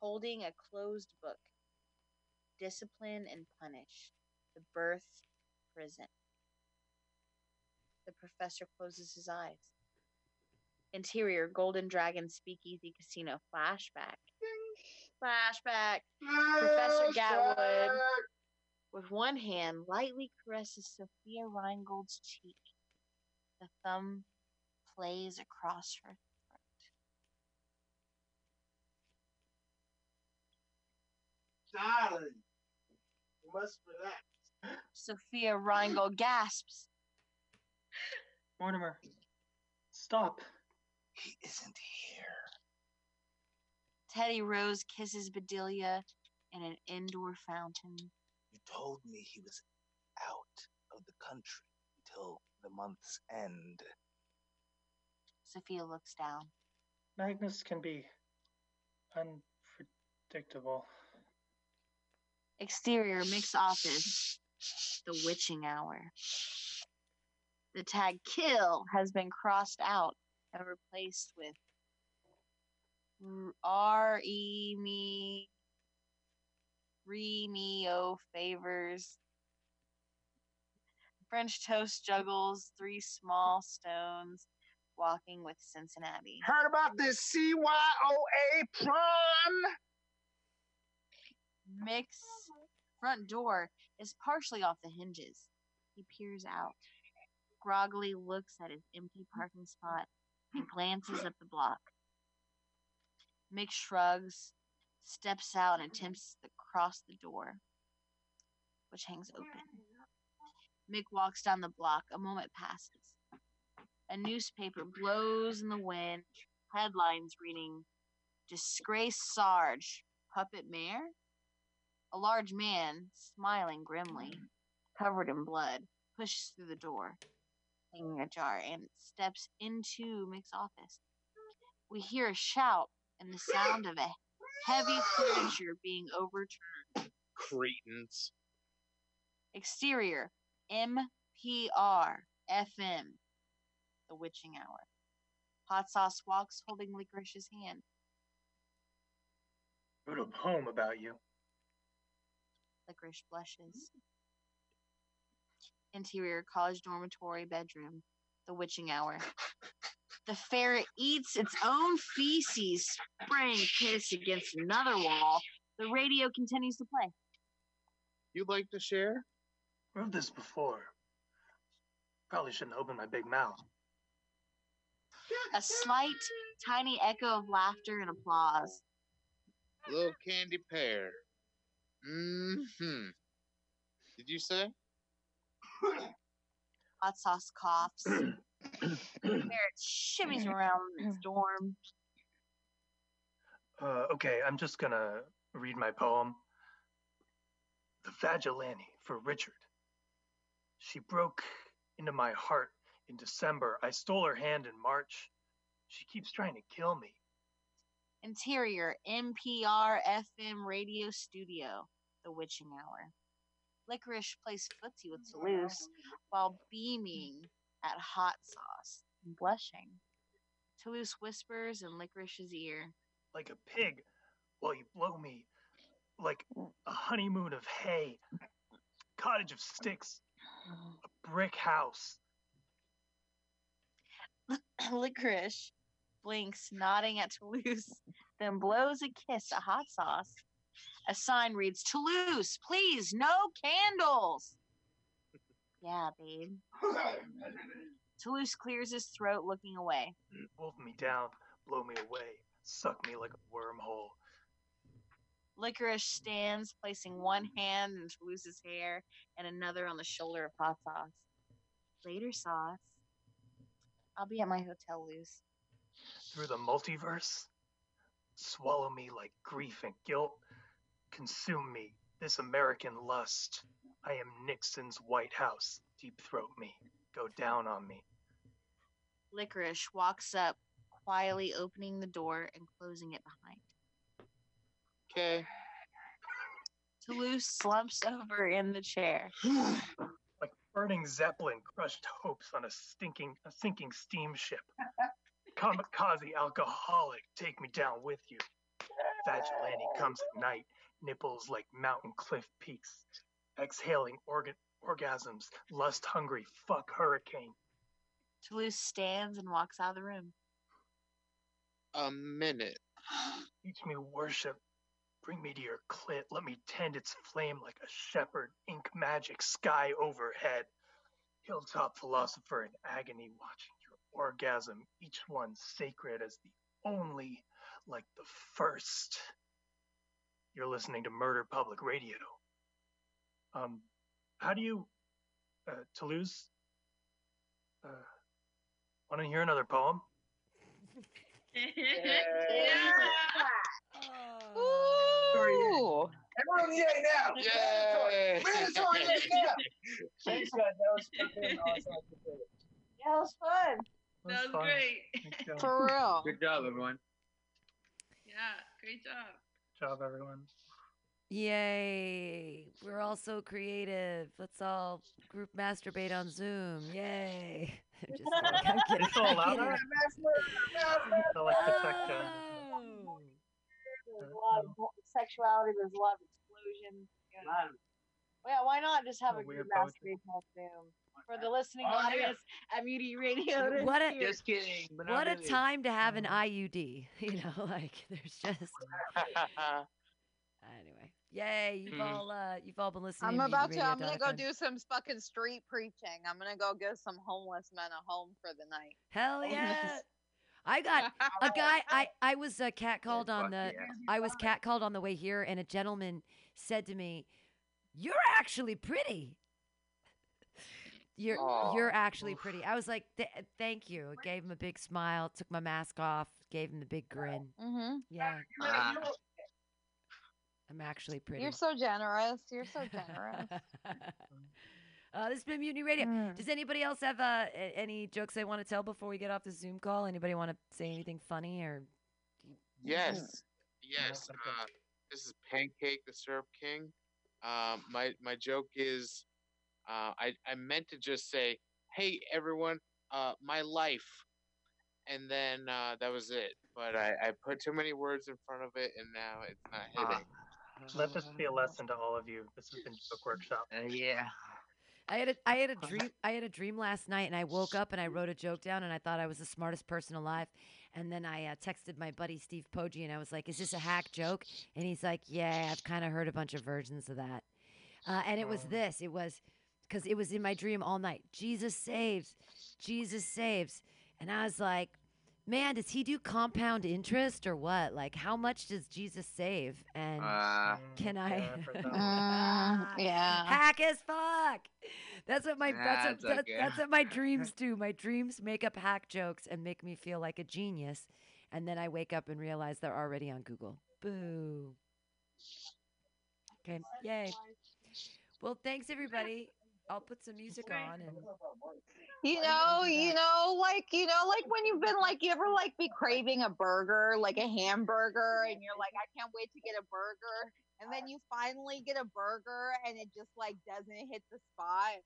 holding a closed book. Discipline and Punish, the birth prison. The professor closes his eyes. Interior, Golden Dragon Speakeasy Casino, flashback. Flashback. Professor Gatwood, with one hand, lightly caresses Sophia Reingold's cheek. The thumb plays across her Darling, you must relax. Sophia Reingold gasps. Mortimer, stop. He isn't here. Teddy Rose kisses Bedelia in an indoor fountain. You told me he was out of the country until the month's end. Sophia looks down. Magnus can be unpredictable. Exterior Mick's office. The witching hour. The tag kill has been crossed out and replaced with R E me Re me o favors. French toast juggles three small stones walking with Cincinnati. Heard about this CYOA prawn? Mick's front door is partially off the hinges. He peers out, groggily looks at his empty parking spot, and glances up the block. Mick shrugs, steps out, and attempts to cross the door, which hangs open. Mick walks down the block. A moment passes. A newspaper blows in the wind, headlines reading Disgraced Sarge, Puppet Mayor? A large man, smiling grimly, covered in blood, pushes through the door, hanging ajar, and steps into Mick's office. We hear a shout and the sound of a heavy furniture being overturned. Cretins. Exterior MPR FM. The witching hour. Hot sauce walks holding Licorice's hand. Wrote a poem about you. Licorice blushes. Interior college dormitory bedroom. The witching hour. The ferret eats its own feces, spraying piss against another wall. The radio continues to play. You'd like to share? Wrote this before. Probably shouldn't open my big mouth. A slight, tiny echo of laughter and applause. Little candy pear. Mm-hmm. Did you say? Hot sauce coughs. Ferret shimmies around its dorm. Uh, okay, I'm just gonna read my poem. The Vagilani for Richard. She broke into my heart in December. I stole her hand in March. She keeps trying to kill me. Interior MPR FM radio studio. The witching hour. Licorice plays footsie with Toulouse while beaming at hot sauce and blushing. Toulouse whispers in Licorice's ear. Like a pig while you blow me. Like mm. a honeymoon of hay. Cottage of sticks. A brick house. Licorice blinks, nodding at Toulouse, then blows a kiss at hot sauce. A sign reads, Toulouse, please, no candles. Yeah, babe. Toulouse clears his throat, looking away. Wolf me down, blow me away, suck me like a wormhole. Licorice stands, placing one hand in Toulouse's hair and another on the shoulder of Hot Sauce. Later, Sauce. I'll be at my hotel, Luce. Through the multiverse, swallow me like grief and guilt, consume me, this American lust. I am Nixon's White House. Deep throat me, go down on me. Licorice walks up, quietly opening the door and closing it behind. Okay. Toulouse slumps over in the chair. Like burning Zeppelin crushed hopes on a stinking, a sinking steamship. Kamikaze alcoholic, take me down with you. Vigilante comes at night, nipples like mountain cliff peaks, exhaling organ orgasms, lust hungry, fuck hurricane. Toulouse stands and walks out of the room. A minute. Teach me worship. Bring me to your clit. Let me tend its flame like a shepherd. Ink magic, sky overhead. Hilltop philosopher in agony, watching your orgasm, each one sacred as the only, like the first. You're listening to Murder Public Radio. Um, how do you, uh, Toulouse? Uh, want to hear another poem? Yeah! Ooh. Everyone yay now! Yay! Mandatory yay now! Thanks, guys. That was fucking awesome. Yeah, it was fun. That was fun. great. For real. Good job, everyone. Yeah, great job. Good job, everyone. Yay! We're all so creative. Let's all group masturbate on Zoom. Yay! I'm just kidding. I'm kidding. It's all I'm out kidding. there. I like the tech guy. There's a lot of sexuality. There's a lot of explosion. Yeah, why not just have Oh, a group poetry. masturbation on Zoom for the listening Oh, yeah. audience at Mutiny Radio? What a- Just kidding. What a really. time to have an Mm-hmm. IUD. You know, like there's just anyway. Yay! You've Mhm. all uh, you've all been listening. I'm to about to. I'm gonna go do some fucking street preaching. I'm gonna go give some homeless men a home for the night. Hell yeah! I got a guy. I I was uh, catcalled on the. I was catcalled on the way here, and a gentleman said to me, "You're actually pretty." You're Aw. you're actually pretty. I was like, "Th- "Thank you." Gave him a big smile. Took my mask off. Gave him the big grin. Mm-hmm. Yeah, Ah. I'm actually pretty. You're so generous. You're so generous. uh, this has been Mutiny Radio. Mm. Does anybody else have uh, any jokes they want to tell before we get off the Zoom call? Anybody want to say anything funny or? Yes. Yes. Uh, this is Pancake the Syrup King. Um, my my joke is, uh, I I meant to just say, "Hey everyone, uh, my life," and then uh, that was it. But I, I put too many words in front of it, and now it's not hitting. Let this be a lesson to all of you. This has been Joke Workshop. Uh, yeah. I had a I had a dream I had a dream last night and I woke up and I wrote a joke down and I thought I was the smartest person alive and then I uh, texted my buddy Steve Poggi and I was like, "Is this a hack joke?" And he's like, "Yeah, I've kind of heard a bunch of versions of that." Uh, and it was this. It was because it was in my dream all night. Jesus saves, Jesus saves, and I was like, "Man, does he do compound interest or what? Like, how much does Jesus save?" And Uh, can I? Yeah, I've heard that one. Mm, yeah. Hack as fuck. That's what my that's what, That's that- okay. that's what my dreams do. My dreams make up hack jokes and make me feel like a genius, and then I wake up and realize they're already on Google. Boo. Okay, yay. Well, thanks everybody. I'll put some music on and You know, you know, like you know, like when you've been like, you ever like be craving a burger, like a hamburger, and you're like, I can't wait to get a burger, and then you finally get a burger, and it just like doesn't hit the spot,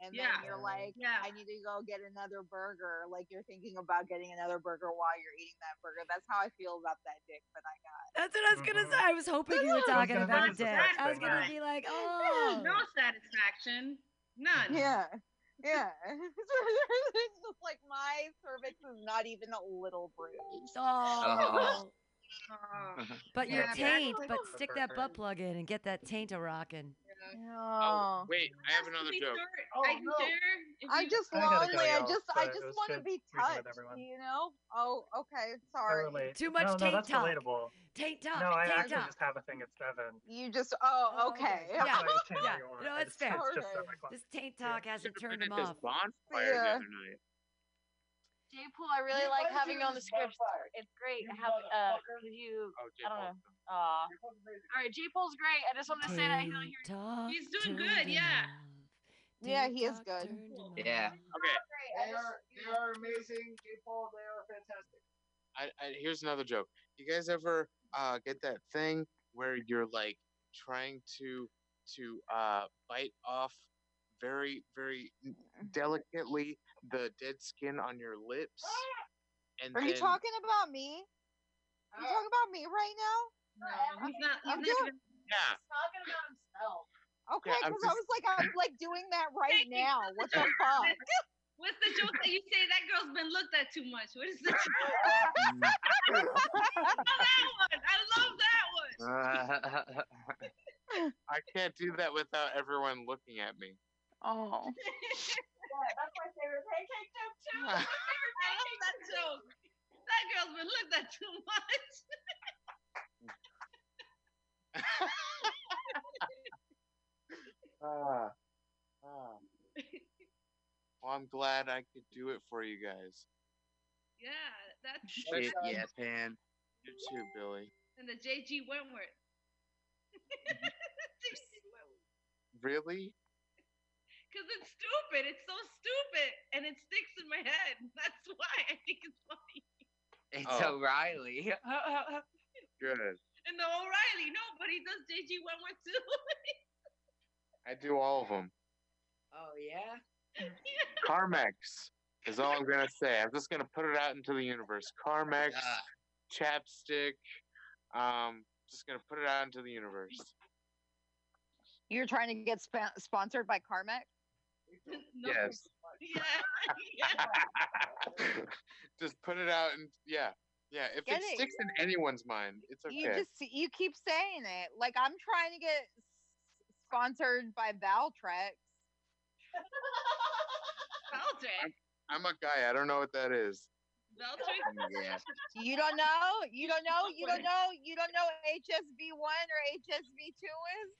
and Yeah. then you're like, Yeah. I need to go get another burger. Like you're thinking about getting another burger while you're eating that burger. That's how I feel about that dick that I got. that's what I was gonna Mhm. say. I was hoping you were talking about a dick. I was gonna be like, oh, no satisfaction. None. Yeah. Yeah. it's just like my cervix is not even a little bruised. oh. Oh. But your taint, but stick that butt plug in and get that taint a rocking. Oh, Wait, I have another joke. Oh, I can no. share. I'm just I gotta go, lonely. I y'all, just, I just want to be touched. You know? Oh, okay. Sorry. Too much no, no, taint that's talk. relatable. Taint talk. No, I taint actually talk. just have a thing. at seven. You just, oh, Oh, okay. Yeah, That's why I changed yeah. No, it's just- fair. Just Okay. that This taint Yeah. talk hasn't turned been him off. bonfire Yeah. the other night. J Pool, I really Yeah, like having you you on the use scripts. bonfire? It's great You having uh motherfucker. 'cause you Oh, J. I don't know. Uh all right, J Pool's great. I just want to say that he'll Taint hear talk He's doing good, yeah. Yeah, he is good. turned. Yeah. Okay, They are, they are amazing. J. Paul, they are fantastic. I, I here's another joke. You guys ever uh get that thing where you're like trying to to uh bite off very very delicately the dead skin on your lips, and Are then you talking about me? Are you talking about me right now? No, he's not. He's I'm not doing- even. yeah He's talking about himself. Okay, Yeah, I'm because I was like, I'm like doing that right now. What the fuck? What's the joke that you say that girl's been looked at too much? What is the joke? I love that one. I love that one. I can't do that without everyone looking at me. Oh. Yeah, that's my favorite pancake joke too. I love that joke. That girl's been looked at too much. Ah, ah. Well, I'm glad I could do it for you guys. Yeah, that's Shit, yeah, Pan. You too, Billy. and the JG Wentworth. Really? Because it's stupid. It's so stupid. And it sticks in my head. That's why I think it's funny. It's Oh. O'Reilly. Good. And the O'Reilly. No, but he does JG Wentworth too. I do all of them. oh yeah. Carmex is all I'm gonna say. I'm just gonna put it out into the universe. Carmex, chapstick. Um, just gonna put it out into the universe. You're trying to get sp- sponsored by Carmex? no. Yes. Yeah. yeah. just put it out and yeah, yeah. If Get it it. sticks in anyone's mind, it's okay. You just you keep saying it. Like I'm trying to get s- sponsored by Valtrex. Valtrex. I'm a guy. I don't know what that is. Valtrex. Yeah. You don't know? You don't know? You don't know? You don't know HSV one or HSV two is?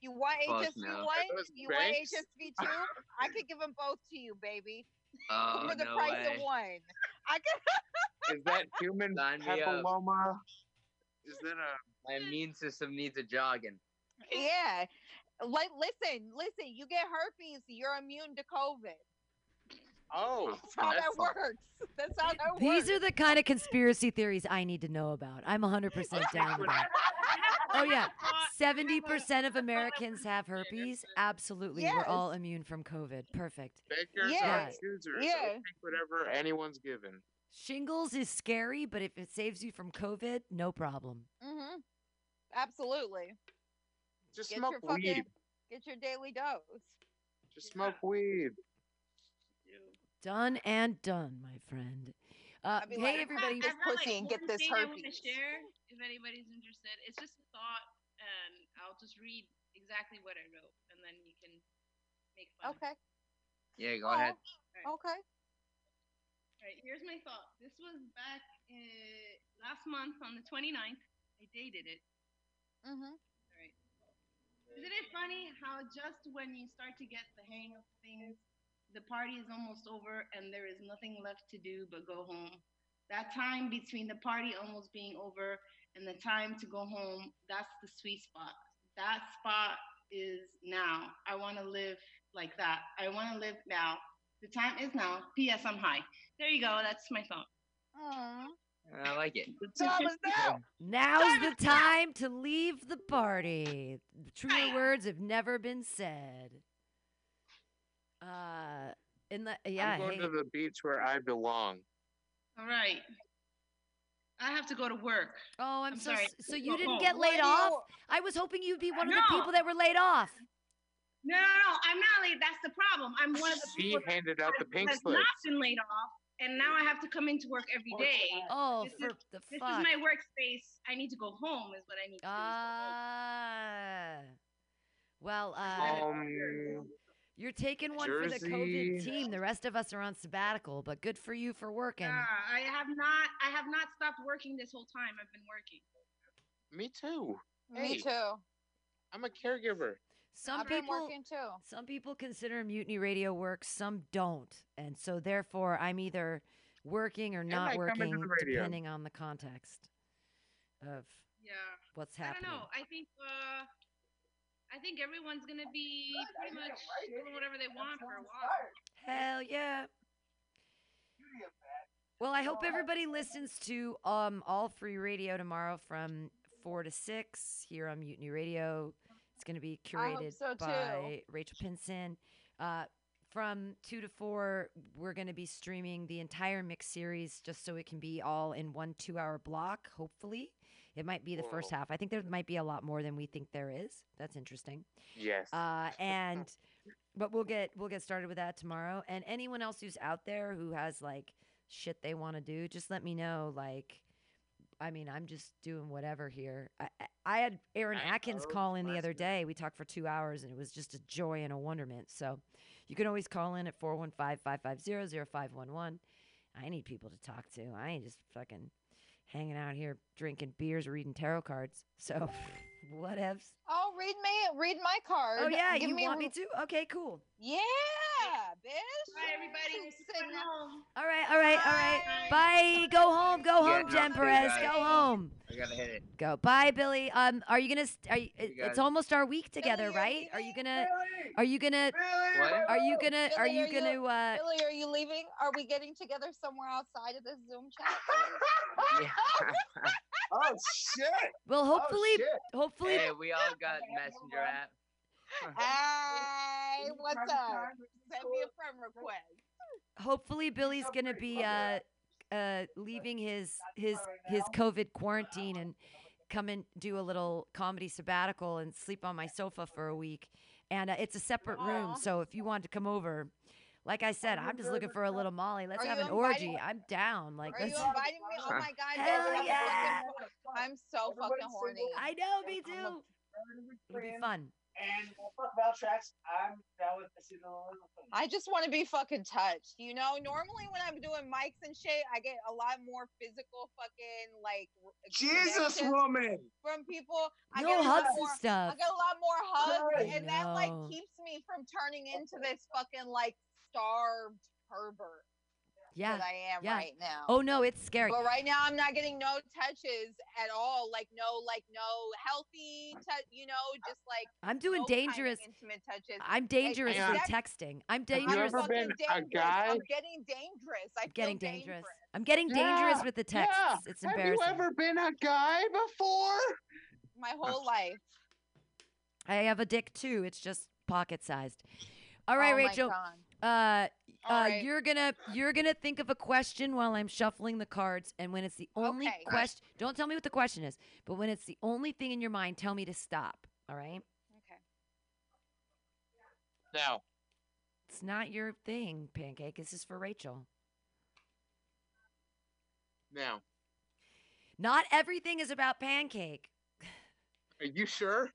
You want Fuck HSV no. one? You want? HSV two? I could give them both to you, baby, Oh for the no price way. of one. I could. Is that human Sign papilloma? Is that a My immune system needs a jogging. Yeah. Like, listen, listen. You get herpes, you're immune to COVID. oh? That's how that works. That's how that works. These are the kind of conspiracy theories I need to know about. I'm 100% down with that. Oh yeah, 70% of Americans have herpes. Absolutely, we're all immune from COVID. Perfect. Beggars Yeah. are choosers. Yeah. Take whatever anyone's given. Shingles is scary, but if it saves you from COVID, no problem. Mm-hmm. Absolutely. Just Get smoke fucking weed. get your daily dose. Just smoke weed. Done and done, my friend. Uh, I'd hey, like, everybody. this I have, pussy and get this thing I want to herpes. Share if anybody's interested. It's just a thought, and I'll just read exactly what I wrote, and then you can make fun. of it. Okay. Yeah, go Oh, ahead. Okay. All right, here's my thought. This was back uh, last month on the 29th. I dated it. Mm-hmm. All right. Isn't it funny how just when you start to get the hang of things, the party is almost over and there is nothing left to do but go home? That time between the party almost being over and the time to go home, that's the sweet spot. That spot is now. I want to live like that. I want to live now. The time is now. P.S. I'm high. There you go. That's my thought. Aw. I like it. The time is now. Now's the time to leave the party. The truer words have never been said. Uh, in the yeah, I'm going hey, to the beach where I belong. All right. I have to go to work. oh, I'm, I'm so sorry. so you didn't get laid do off. I was hoping you'd be one of No. the people that were laid off. No, no, no. I'm not late. That's the problem. I'm one of the She people that handed out the pink has slips. not been laid off, and now I have to come into work every day. Oh, This for is- the This fuck. is my workspace. I need to go home. Is what I need to do. is go. Ah. Well, uh, Um, you're taking one for the COVID team. The rest of us are on sabbatical, but good for you for working. Yeah, I have not. I have not stopped working this whole time. I've been working. me too. Me too. I'm a caregiver. Some I've been people working too. some people consider mutiny radio work, some don't. And so therefore I'm either working or not working depending on the context of Yeah. what's happening. I don't know. I think. Uh, I think everyone's gonna be pretty much doing whatever they want for a while. Hell yeah. Well, I hope everybody listens to um all free radio tomorrow from four to six here on Mutiny Radio. It's going to be curated so, too. by Rachel Pinson. Uh, from two to four, we're going to be streaming the entire mix series just so it can be all in one two-hour block. Hopefully, it might be the first half. I think there might be a lot more than we think there is. That's interesting. Yes. Uh, and but we'll get we'll get started with that tomorrow. And anyone else who's out there who has like shit they want to do, just let me know. Like, I mean, I'm just doing whatever here. I, I- had Aaron Atkins call in the other day. We talked for two hours, and it was just a joy and a wonderment. So you can always call in at 415-550-0511. I need people to talk to. I ain't just fucking hanging out here drinking beers, reading tarot cards. So whatevs. Oh, read me, read my card. Oh yeah, Give you me want a- me to? Okay, cool. Yeah, bitch. Bye, everybody. Sitting Going home. All right, all right, all right. Bye. Go home. Go Yeah, home, no, Jen Perez. Go home. I gotta hit it. Go. Bye, Billy. Um, are you gonna? St- are you, it- guys. it's almost our week together, Billy, are right? Are you gonna? Are you gonna? What? Are you gonna? Are Billy, you are you- gonna? Uh, Billy, are you leaving? Are we getting together somewhere outside of this Zoom chat? Oh shit! well, hopefully, Oh, shit. hopefully, hey, we all got messenger app. Hey, what's up? Send me a friend request. hopefully, Billy's gonna be uh, uh, leaving his his his COVID quarantine and come and do a little comedy sabbatical and sleep on my sofa for a week. And uh, it's a separate room, so if you want to come over, like I said, I'm just looking for a little Molly. Let's Are have an inviting- orgy. I'm down. Like Are you inviting me? Oh my god, Hell I'm yeah. fucking- I'm so fucking horny. I know, me too. It'll be fun. And fuck Valtrex. I'm down with this. I just want to be fucking touched. You know, normally when I'm doing mics and shit, I get a lot more physical fucking like Jesus woman. from people. I No get a lot hugs and more, stuff. I get a lot more hugs, I and that like keeps me from turning into this fucking like starved pervert Yeah. that I am yeah. right now. Oh no, it's scary. But right now, I'm not getting no touches at all. Like no, like no healthy touch. You know, just like I'm doing no kind of dangerous. intimate touches. I'm dangerous Yeah. with Exact- texting. I'm dangerous. Have you dangerous. ever been a guy? I'm getting dangerous. I I'm getting feel dangerous. I'm getting Yeah, dangerous with the texts. yeah. It's embarrassing. Have embarrassing. you ever been a guy before? My whole life. I have a dick too. It's just pocket sized. All right, Oh my Rachel. God. Uh, All uh, right. you're gonna you're gonna think of a question while I'm shuffling the cards, and when it's the only Okay. question, don't tell me what the question is, but when it's the only thing in your mind, tell me to stop. All right? Okay. Now, It's not your thing, Pancake. This is for Rachel. now, Not everything is about Pancake. are you sure?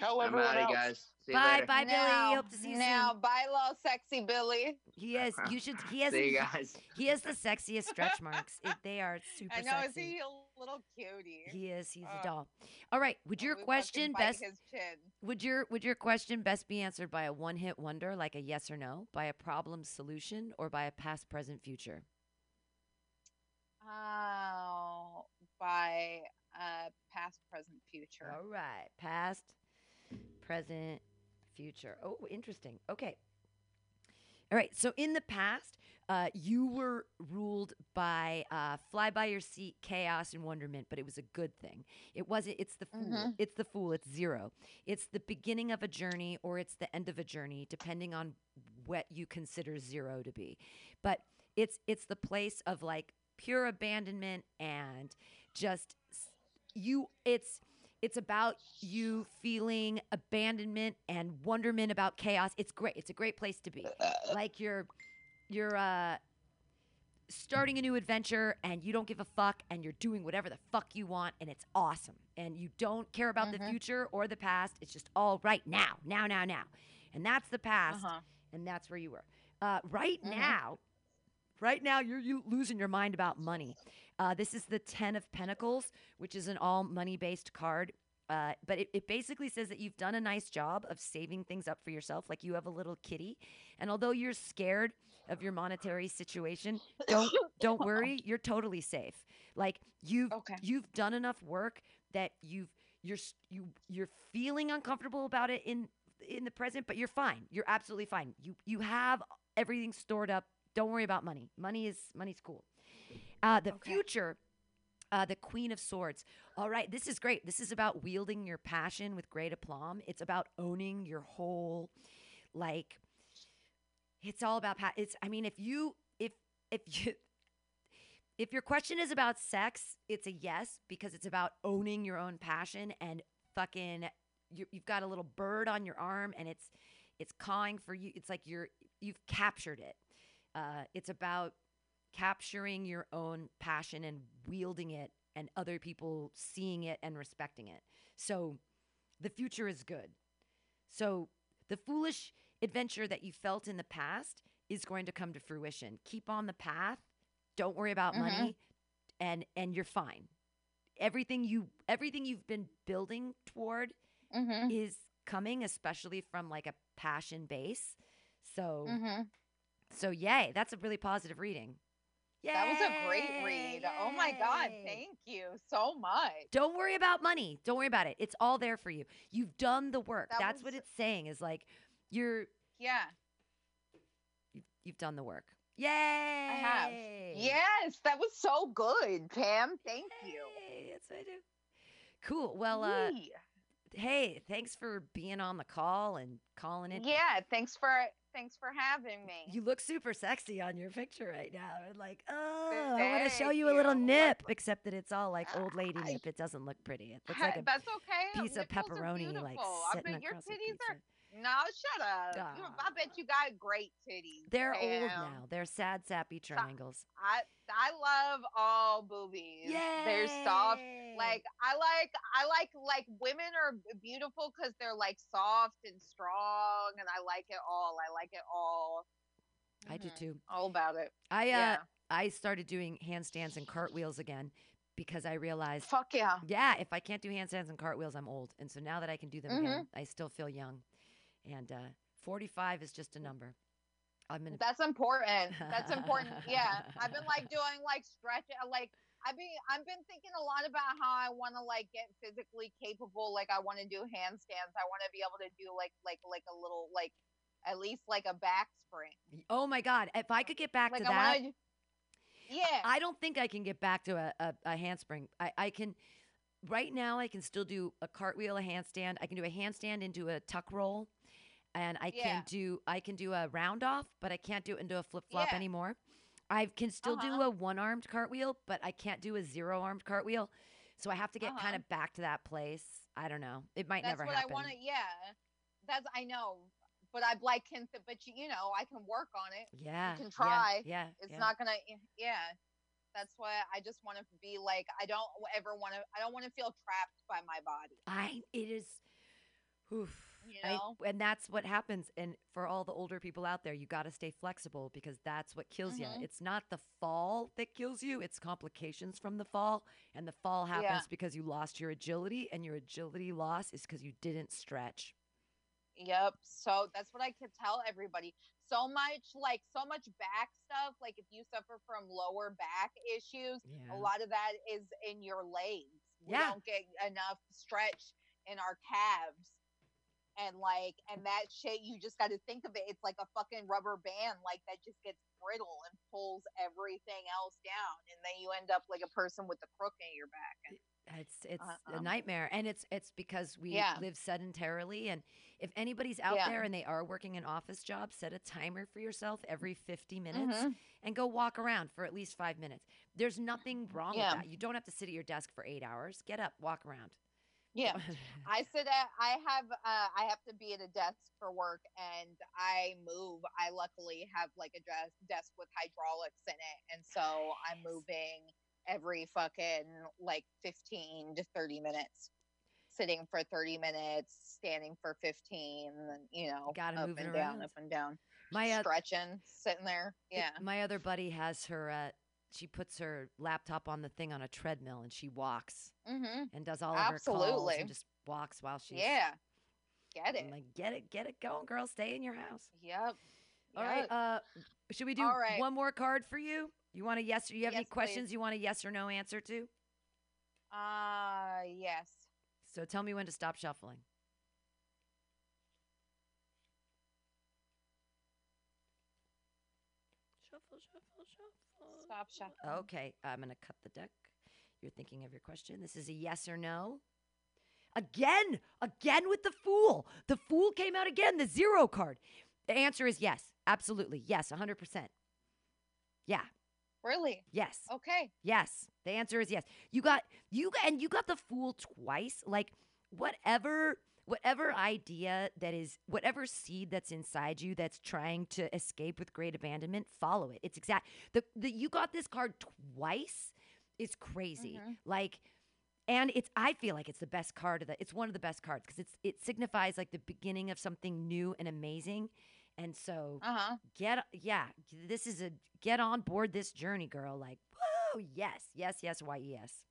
Tell I'm everyone out, else. guys. See you Bye, later. bye, now, Billy. Hope to see you now, soon. bye, little sexy Billy. He has. You should. He has. See you guys. He has the sexiest stretch marks. It, they are super sexy. I know, sexy. is he a little cutie? He is. He's Uh, a doll. All right. Would Oh, your question best? His chin. Would your Would your question best be answered by a one hit wonder, like a yes or no, by a problem solution, or by a past, present, future? Oh, by uh, past, present, future. All right. Past, present, future. Oh, interesting. Okay. All right. So in the past, uh, you were ruled by uh, fly by your seat chaos and wonderment, but it was a good thing. It wasn't. It's the fool. Mhm. It's the fool. It's zero. It's the beginning of a journey or it's the end of a journey, depending on what you consider zero to be. But it's it's the place of like pure abandonment and just you. It's it's about you feeling abandonment and wonderment about chaos. It's great. It's a great place to be. Like you're you're uh starting a new adventure and you don't give a fuck and you're doing whatever the fuck you want and it's awesome and you don't care about the Mhm. future or the past. It's just all right now, now, now, now. And that's the past Uh-huh. and that's where you were. Uh, right Mhm. now, right now you're you losing your mind about money. Uh, this is the Ten of Pentacles, which is an all money based card. Uh, but it, it basically says that you've done a nice job of saving things up for yourself, like you have a little kitty. And although you're scared of your monetary situation, don't don't worry, you're totally safe. Like you've Okay. you've done enough work that you've you're you you're feeling uncomfortable about it in in the present, but you're fine. You're absolutely fine. You you have everything stored up. Don't worry about money. Money is money's cool. Uh, the future, uh, the Queen of Swords. All right, this is great. This is about wielding your passion with great aplomb. It's about owning your whole, like, it's all about. Pa- it's. I mean, if you if if you. If your question is about sex, it's a yes because it's about owning your own passion and fucking you, you've got a little bird on your arm and it's it's cawing for you. It's like you're you've captured it. Uh, it's about capturing your own passion and wielding it and other people seeing it and respecting it. So the future is good. So the foolish adventure that you felt in the past is going to come to fruition. Keep on the path. Don't worry about Mhm. money and and you're fine. Everything you everything you've been building toward Mhm. is coming especially from like a passion base. So Mhm. So yay, that's a really positive reading. Yeah, that was a great read. Oh my god, thank you so much. Don't worry about money. Don't worry about it. It's all there for you. You've done the work. That That's what it's saying is like you're Yeah, you've, you've done the work. Yay! I have. Yes, that was so good, Pam. Thank you. Yes, I do. Cool. Well, uh, hey, thanks for being on the call and calling in. yeah, thanks for thanks for having me. You look super sexy on your picture right now. And like, oh, I want to show Thank you a little nip, except that it's all like old lady nip. It doesn't look pretty. It looks like a That's okay. piece of Nipples are pepperoni, like beautiful. I sitting bet your across titties pizza. are. No, shut up. You- Ah. I bet you got great titties. They're old now. They're sad, sappy triangles. I I love all boobies. They're soft. Like I like I like like women are beautiful because they're like soft and strong, and I like it all. I like it all. I do Mhm. too. All about it. I uh, Yeah. I started doing handstands and cartwheels again because I realized Fuck yeah. yeah, if I can't do handstands and cartwheels, I'm old. And so now that I can do them Mm-hmm. again, I still feel young. And uh, 45 is just a number. I'm gonna That's important. That's important. Yeah, I've been like doing like stretch, uh, like I've been I've been thinking a lot about how I want to like get physically capable. Like I want to do handstands. I want to be able to do like like like a little like at least like a back spring. Oh my God! If I could get back Like to I that, want to. Yeah. I don't think I can get back to a, a, a handspring. I, I can, right now, I can still do a cartwheel, a handstand. I can do a handstand into a tuck roll, and I Yeah. can do I can do a round off, but I can't do it into a flip flop Yeah. anymore. I can still do Uh-huh. a one armed cartwheel, but I can't do a zero armed cartwheel. So I have to get kind Uh-huh. of back to that place. I don't know. It might That's never what happen. I want to. Yeah. That's I know, but I like can. But you, you know, I can work on it. Yeah, You can yeah, try. yeah, It's yeah. not gonna. Yeah. That's why I just want to be like I don't ever want to. I don't want to feel trapped by my body. I it is oof. You I- know? and that's what happens and for all the older people out there you got to stay flexible because that's what kills Mhm. you it's not the fall that kills you it's complications from the fall and the fall happens Yeah. because you lost your agility and your agility loss is because you didn't stretch Yep. So that's what I could tell everybody. So much like so much back stuff. Like if you suffer from lower back issues, Yeah. a lot of that is in your legs. We Yeah. don't get enough stretch in our calves. And like and that shit you just gotta think of it. It's like a fucking rubber band, like that just gets brittle and pulls everything else down. And then you end up like a person with a crook in your back. And it's it's a Uh-uh. nightmare and it's it's because we Yeah. live sedentarily and if anybody's out Yeah. there and they are working an office job set a timer for yourself every 50 minutes Mhm. and go walk around for at least 5 minutes there's nothing wrong Yeah. with that you don't have to sit at your desk for 8 hours get up walk around Yeah. I sit at I have uh I have to be at a desk for work and I move. I luckily have like a desk desk with hydraulics in it and so I'm moving every fucking like 15 to 30 minutes. Sitting for 30 minutes, standing for 15, and you know, Gotta up move and down, up and down. My uh, stretching, sitting there. Yeah. My other buddy has her. Uh, she puts her laptop on the thing on a treadmill and she walks Mm-hmm. and does all of her calls and just walks while she's. Yeah. Get it. I'm like, get it, get it going, girl. Stay in your house. Yep. All right. Yep. Uh, should we do right. one more card for you? You want a yes? Or you have any Yes, please. questions you want a yes or no answer to? Uh yes. So tell me when to stop shuffling. Okay, I'm going to cut the deck. You're thinking of your question. This is a yes or no. Again, again with the fool. The fool came out again, the zero card. The answer is yes. Absolutely. Yes, 100%. Yeah. Really? Yes. Okay. Yes. The answer is yes. You got you got and you got the fool twice. Like whatever whatever idea that is whatever seed that's inside you that's trying to escape with great abandonment, follow it. It's exact the, the you got this card twice is crazy. Mhm. Like and it's I feel like it's the best card of the it's one of the best cards because it's it signifies like the beginning of something new and amazing. And so Uh-huh. get yeah, this is a get on board this journey, girl. Like, whoa, yes, yes, yes, why yes.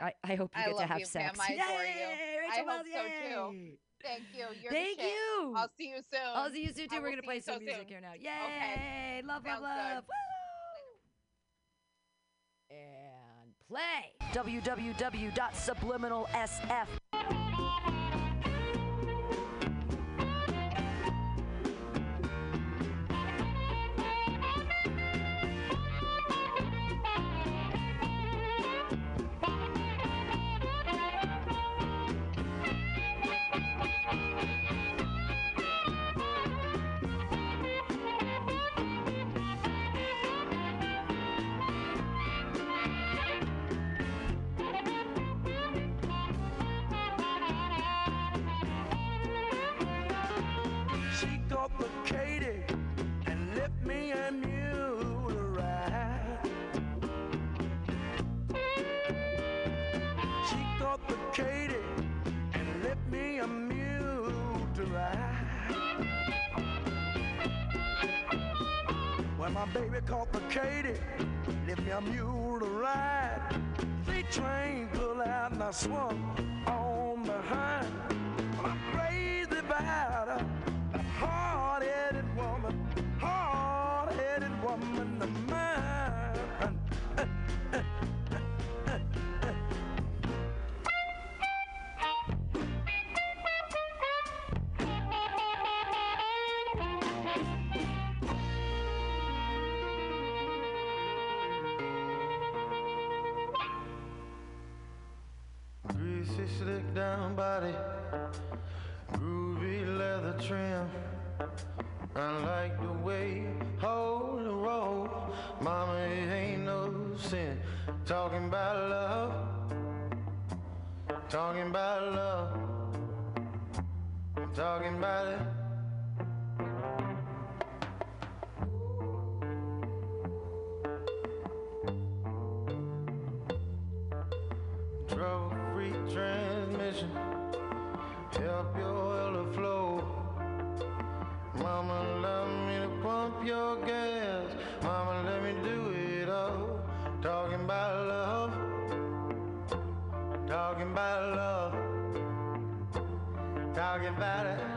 I, I hope you I get to have you, sex. Pam. I. Yay, I hope so too. Thank you. You're Thank you. I'll see you soon. I'll see you soon too. We're gonna play you so some music soon. here now. Yay! Okay. Love, love, Sounds love. Woo! And play. www.subliminalsf. talking about it.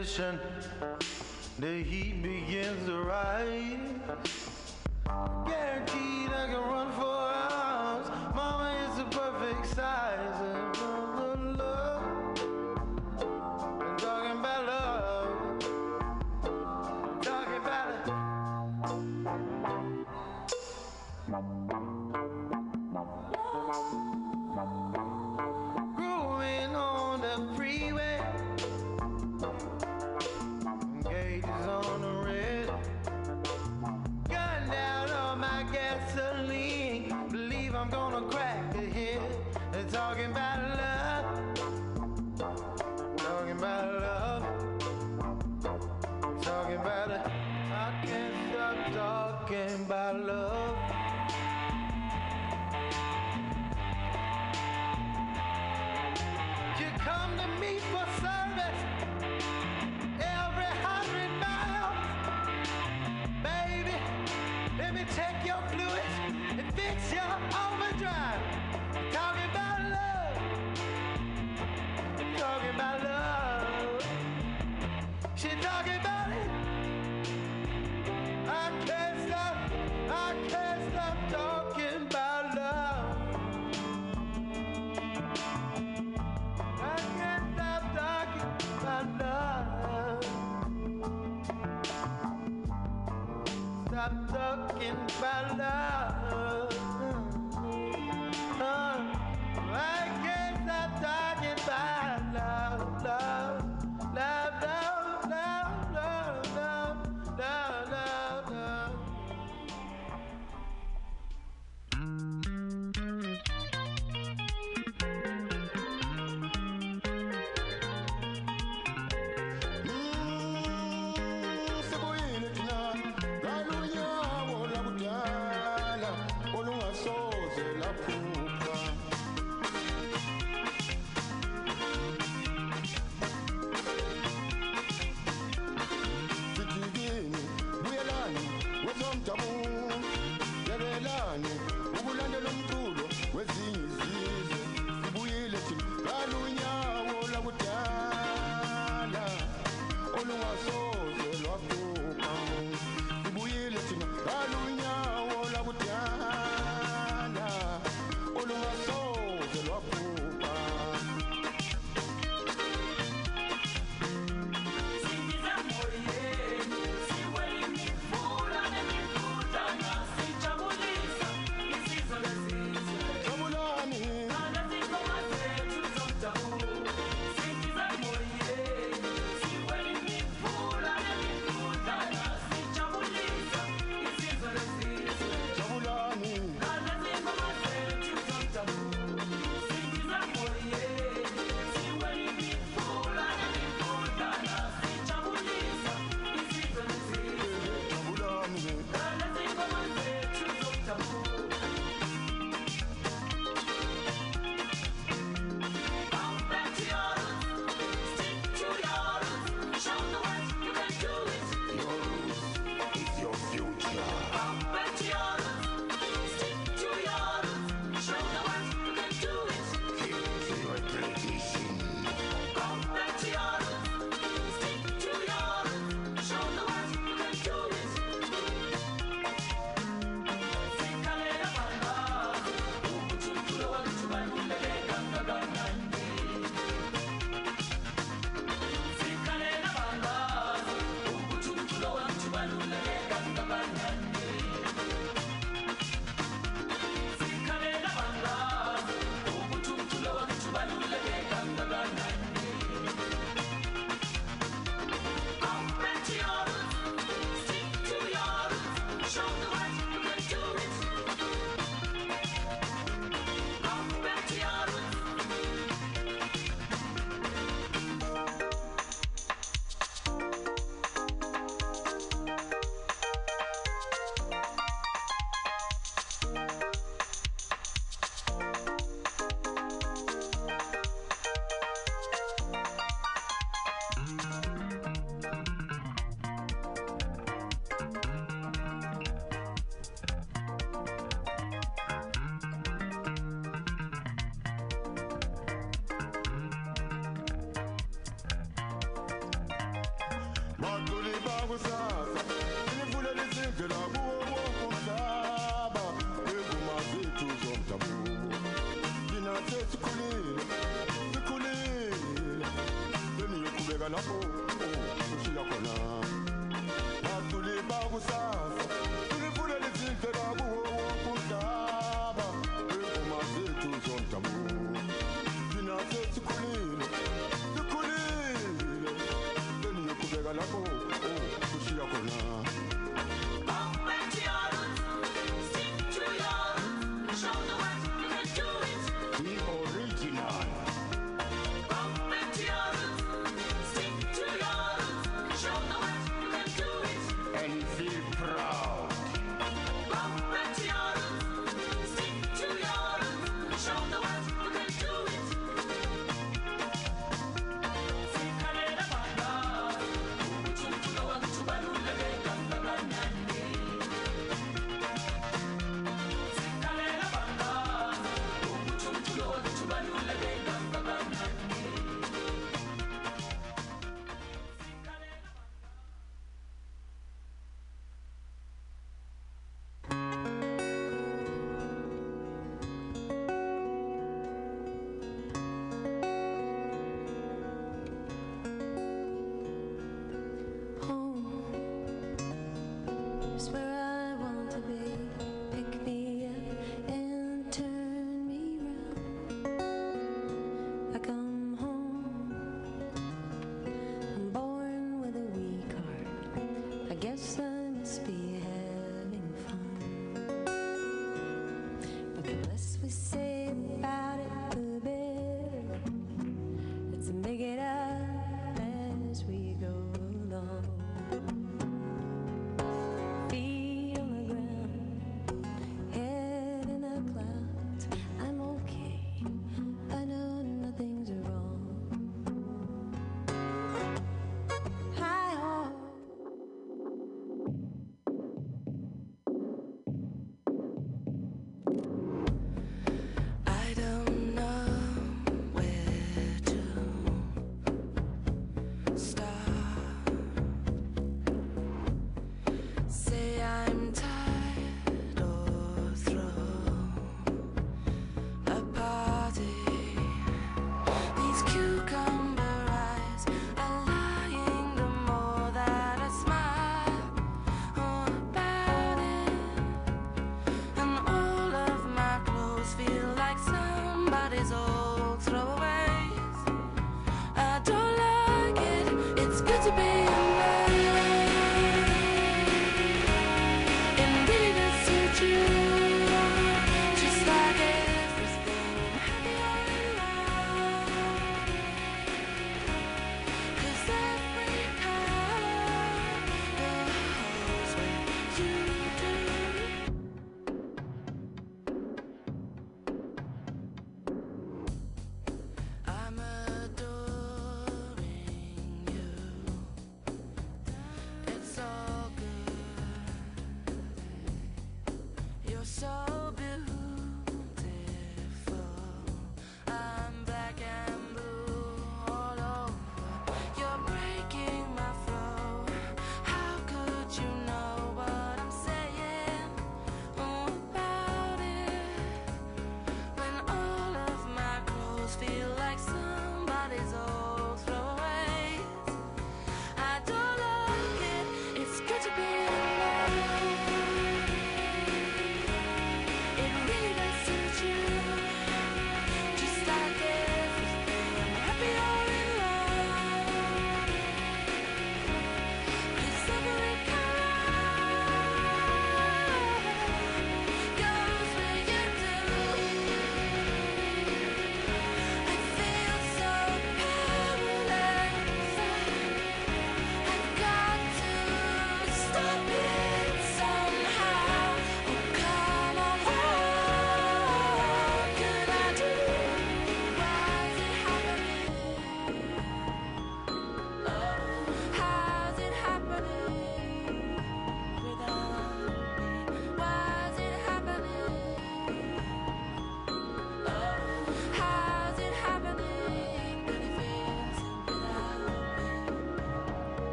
Condition, the heat begins to rise. loco.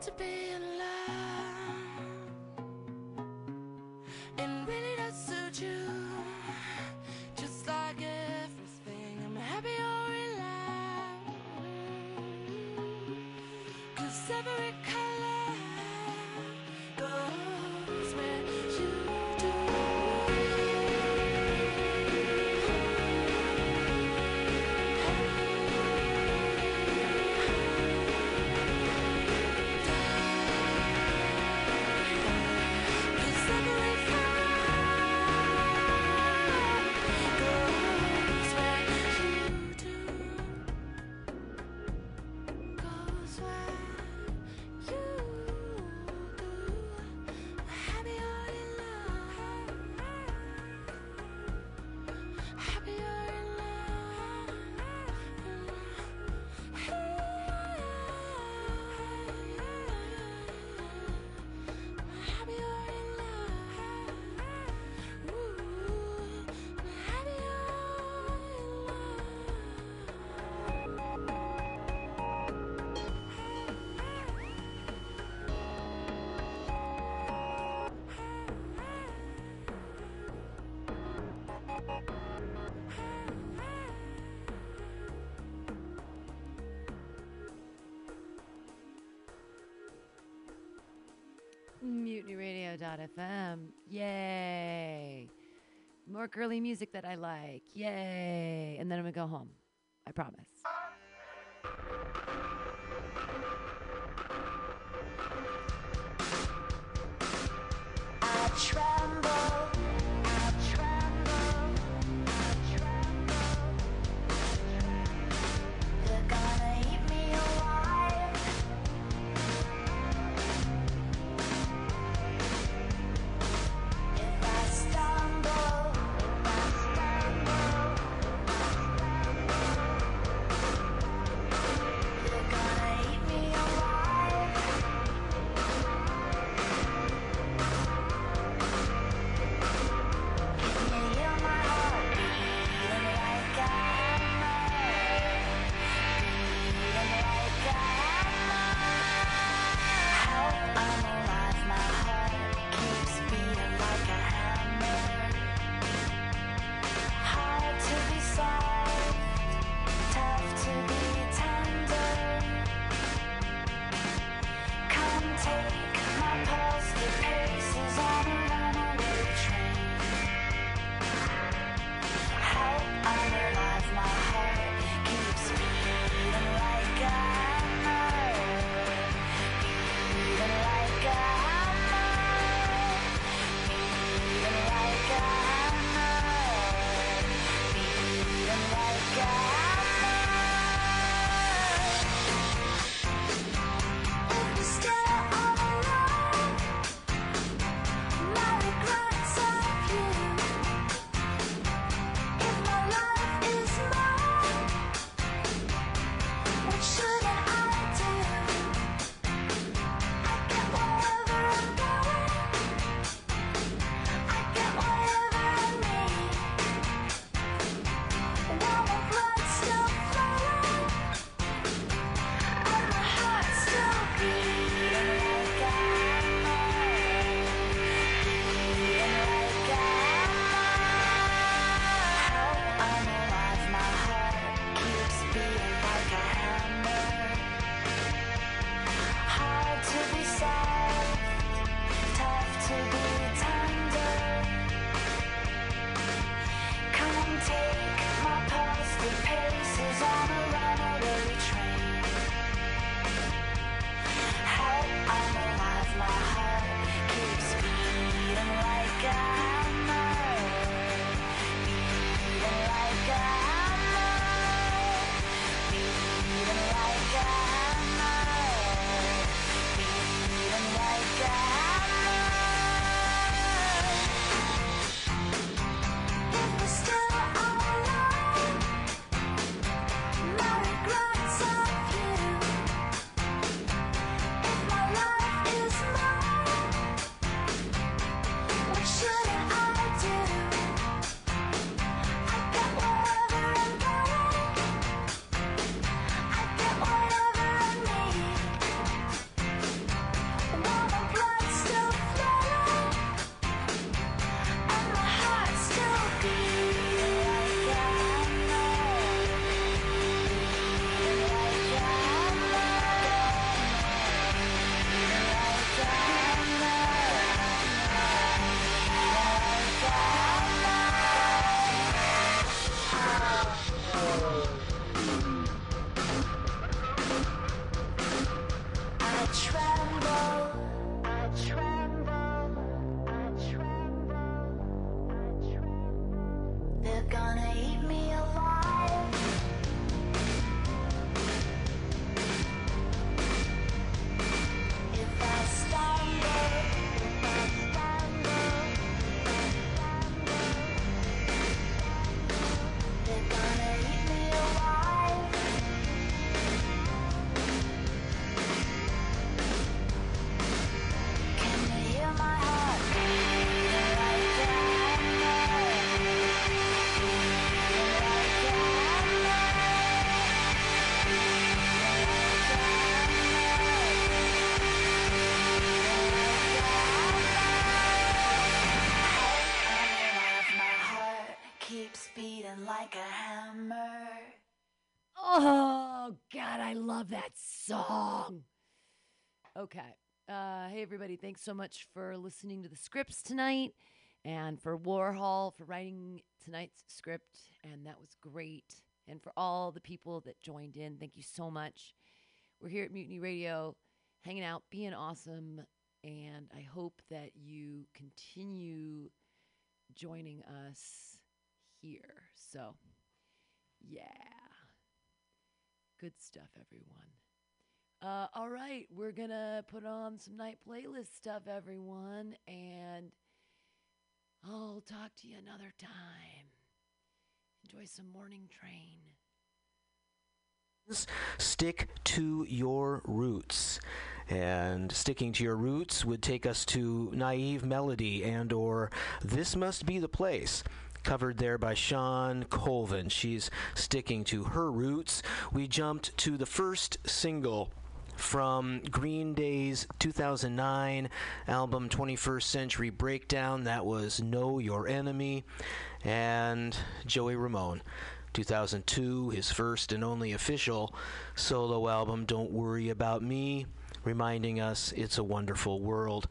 to be in love, And really does suit you Just like everything. I'm happy you're alive Cause every anchor.fm. Yay. More girly music that I like. Yay. And then I'm going to go home. Thanks so much for listening to the scripts tonight and for Warhol for writing tonight's script. And that was great. And for all the people that joined in, thank you so much. We're here at Mutiny Radio, hanging out, being awesome. And I hope that you continue joining us here. So, yeah. Good stuff, everyone. Uh, all right, we're gonna put on some night playlist stuff, everyone, and I'll talk to you another time. Enjoy some morning train. Stick to your roots. And sticking to your roots would take us to Naive Melody and or This Must Be the Place. Covered there by Shawn Colvin. She's sticking to her roots. We jumped to the first single from Green Day's 2009 album 21st Century Breakdown. That was Know Your Enemy. And Joey Ramone. 2002, his first and only official solo album, Don't Worry About Me, reminding us it's a wonderful world.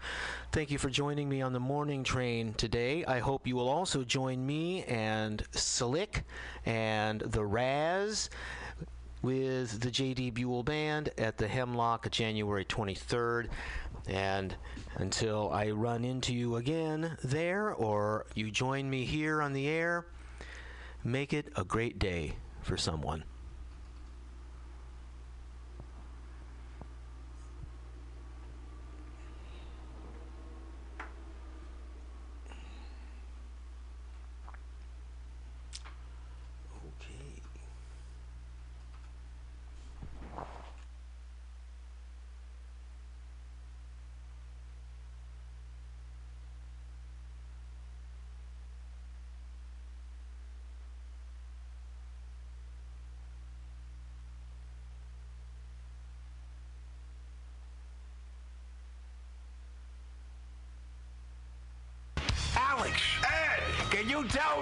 Thank you for joining me on the morning train today. I hope you will also join me and Slick and the Raz with the J.D. Buell Band at the Hemlock January 23rd. And until I run into you again there or you join me here on the air, make it a great day for someone. Alex! Ed! Can you tell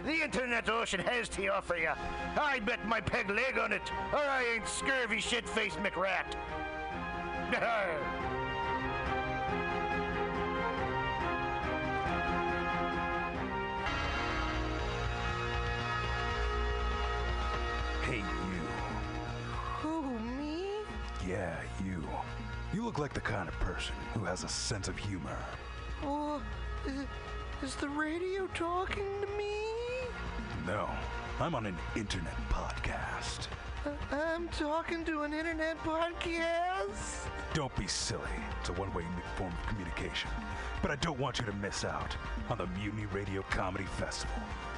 the internet ocean has to offer you. I bet my peg leg on it, or I ain't scurvy shit-faced McRat. Hey, you. Who, me? Yeah, you. You look like the kind of person who has a sense of humor. Oh, uh, is, the radio talking to me? No, I'm on an internet podcast. Uh, I'm talking to an internet podcast. Don't be silly. It's a one way form of communication. But I don't want you to miss out on the Mutiny Radio Comedy Festival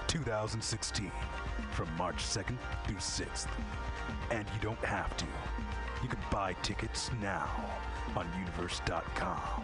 2016 from March 2nd through 6th. And you don't have to. You can buy tickets now on universe.com.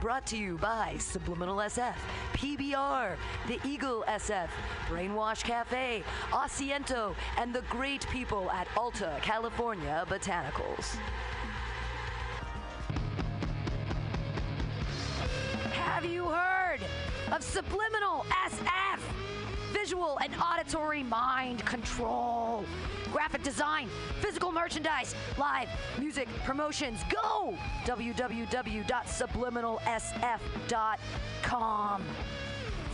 Brought to you by Subliminal SF, PBR, The Eagle SF, Brainwash Cafe, Asiento, and the great people at Alta California Botanicals. Have you heard of Subliminal SF? Visual and auditory mind control. Graphic design, physical merchandise, live music promotions. Go! www.subliminalsf.com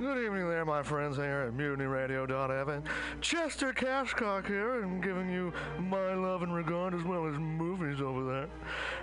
Good evening there, my friends here at MutinyRadio.fm. Chester Cashcock here, and giving you my love and regard as well as movies over there.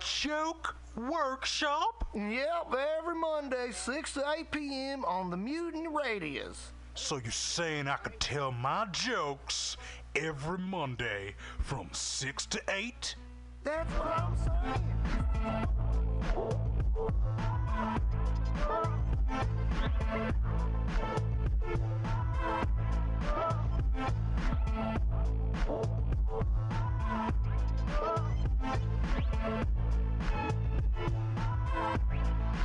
Joke Workshop? Yep, every Monday, 6 to 8 p.m. on the Mutant Radius. So you're saying I could tell my jokes every Monday from 6 to 8? That's what I'm saying.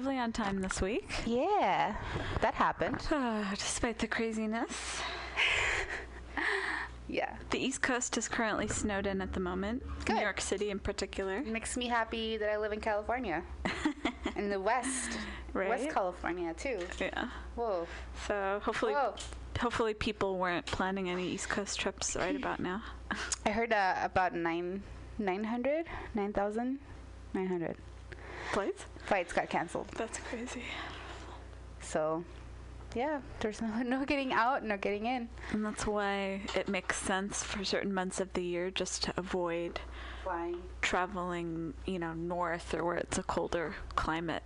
Relatively on time this week. Yeah, that happened. despite the craziness. yeah. The East Coast is currently snowed in at the moment. Good. New York City in particular. Makes me happy that I live in California. in the West. West California, too. Yeah. Whoa. So hopefully, Whoa. hopefully people weren't planning any East Coast trips right about now. I heard uh, about nine, 900, 9,000, 900 flights. Flights got canceled. That's crazy. So, yeah, there's no no getting out, no getting in. And that's why it makes sense for certain months of the year just to avoid flying, traveling, you know, north or where it's a colder climate.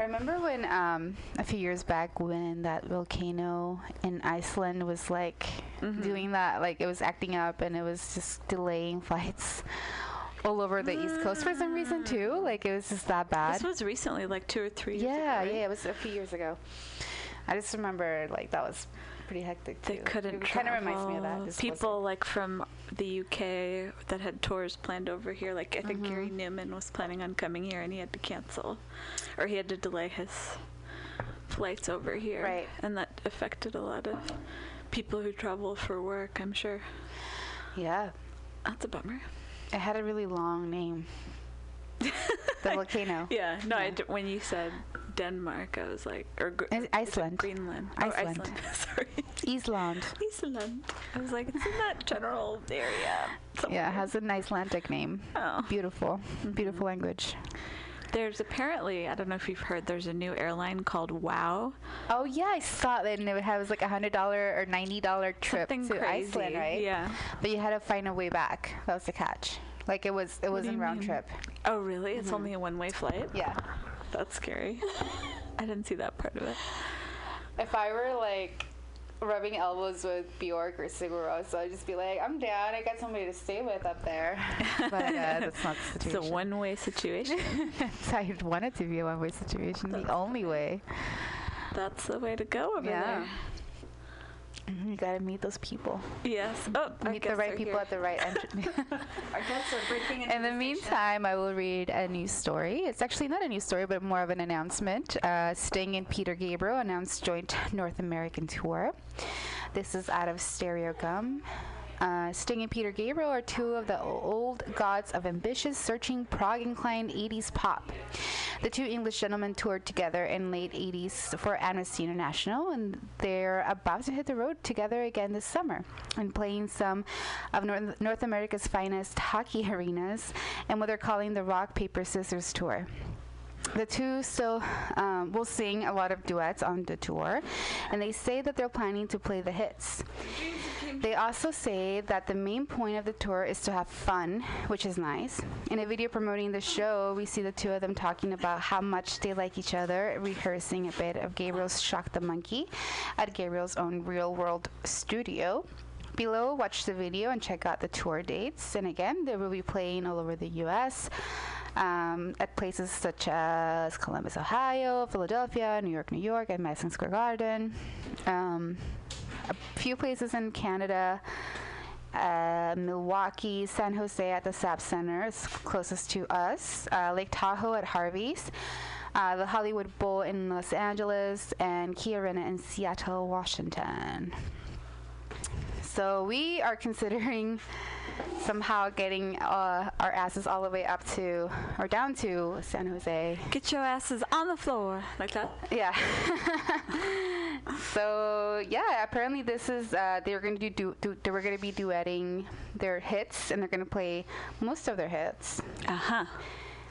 I remember when um, a few years back when that volcano in Iceland was like Mm-hmm. doing that, like it was acting up and it was just delaying flights all over the East Coast for some reason too. Like it was just that bad. This was recently, like two or three years ago. yeah, right? yeah, it was a few years ago. I just remember like that was pretty hectic too. They couldn't It kind of reminds me of that. People like from the UK that had tours planned over here, like I think Mm-hmm. Gary Numan was planning on coming here and he had to cancel, or he had to delay his flights over here. Right. And that affected a lot of people who travel for work. I'm sure. Yeah. That's a bummer. It had a really long name. the volcano. Yeah. No, I d- when you said Denmark, I was like, or Gr- Iceland. Greenland. Iceland. Oh, Iceland. Sorry. Iceland. Iceland. I was like, it's in that general area. Yeah, it has an Icelandic name. Oh. Beautiful. Mm-hmm. Beautiful language. There's apparently, I don't know if you've heard, there's a new airline called WOW. Oh yeah, I saw that, and it was like a hundred dollar or ninety dollar trip Something to Iceland, right? yeah. But you had to find a way back. That was the catch. Like it was, it wasn't round mean? trip. Oh, really? It's Mhm. only a one way flight? Yeah. That's scary. I didn't see that part of it. If I were like rubbing elbows with Bjork or Sigur Rós I'd just be like, I'm down. I got somebody to stay with up there. But uh, that's not the situation. It's a one way situation. I want it to be a one-way situation. The only way. That's the way to go over Yeah. Mhm, You gotta meet those people. Yes. Oh, meet the right people here. at the right entrance. Our guests are breaking into In the meantime, I will read a news story. It's actually not a news story, but more of an announcement. Uh, Sting and Peter Gabriel announced joint North American tour. This is out of Stereogum. Uh, Sting and Peter Gabriel are two of the old gods of ambitious, searching, prog inclined 80s pop. The two English gentlemen toured together in late 80s for Amnesty International, and they're about to hit the road together again this summer and playing some of North, North America's finest hockey arenas and what they're calling the Rock, Paper, Scissors Tour. The two still um, will sing a lot of duets on the tour, and they say that they're planning to play the hits. They also say that the main point of the tour is to have fun, which is nice. In a video promoting the show, we see the two of them talking about how much they like each other, rehearsing a bit of Gabriel's Shock the Monkey at Gabriel's own real world studio. Below, watch the video and check out the tour dates. And again, they will be playing all over the US um, at places such as Columbus, Ohio, Philadelphia, New York, New York, and Madison Square Garden. Um, a few places in Canada. Uh, Milwaukee, San Jose at the SAP Center is closest to us. Uh, Lake Tahoe at Harvey's. Uh, the Hollywood Bowl in Los Angeles and Key Arena in Seattle, Washington. So we are considering somehow getting uh, our asses all the way up to or down to San Jose. Get your asses on the floor. Like that? Yeah. so yeah, apparently this is uh, they're going to do, do they were going to be duetting their hits and they're going to play most of their hits. Uh huh.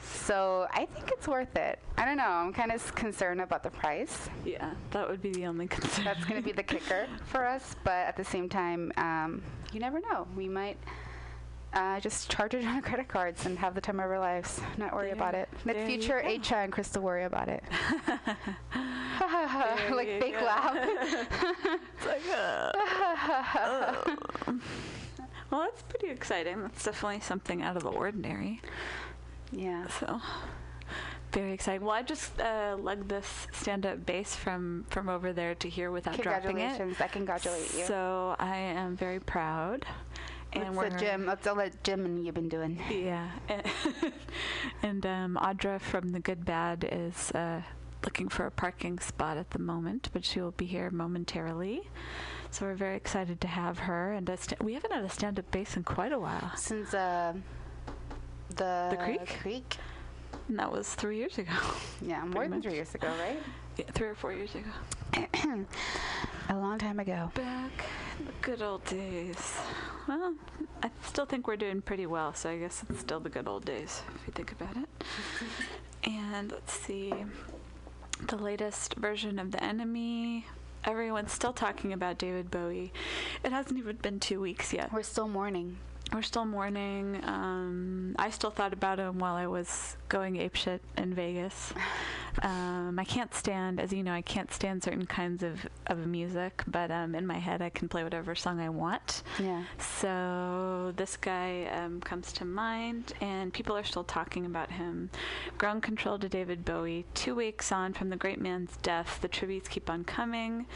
So I think it's worth it. I don't know. I'm kind of concerned about the price. Yeah, that would be the only concern. That's going to be the kicker for us. But at the same time, um, you never know. We might uh, just charge it on our credit cards and have the time of our lives. Not worry about it. Let there future. Acha and Crystal worry about it. Like fake go. laugh. It's like, uh, well, that's pretty exciting. That's definitely something out of the ordinary. Yeah. So very exciting. Well, I just uh, lugged this stand-up bass from from over there to here without dropping it. Congratulations. I congratulate you. So I am very proud. And the Jim? What's all that Jim and you've been doing? Yeah. and um, Audra from The Good Bad is uh, looking for a parking spot at the moment, but she will be here momentarily. So we're very excited to have her. And a sta- we haven't had a stand-up bass in quite a while. Since uh, the The Creek? Creek. And that was three years ago. Yeah, more than much. three years ago, right? Yeah, three or four years ago. A long time ago. Back in the good old days. Well, I still think we're doing pretty well, so I guess it's still the good old days if you think about it. and let's see. the latest version of The Enemy. Everyone's still talking about David Bowie. It hasn't even been two weeks yet. We're still mourning. We're still mourning. Um, I still thought about him while I was going apeshit in Vegas. Um, I can't stand, as you know, I can't stand certain kinds of, of music, but um, in my head I can play whatever song I want. Yeah. So this guy um, comes to mind, and people are still talking about him. Ground control to David Bowie. Two weeks on from the great man's death, the tributes keep on coming.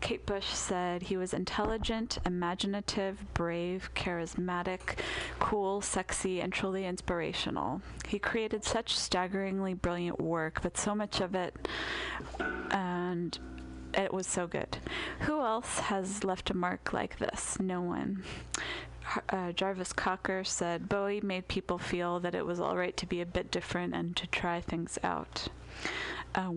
Kate Bush said he was intelligent, imaginative, brave, charismatic, cool, sexy, and truly inspirational. He created such staggeringly brilliant work, but so much of it, and it was so good. Who else has left a mark like this? No one. Uh, Jarvis Cocker said Bowie made people feel that it was all right to be a bit different and to try things out. Uh,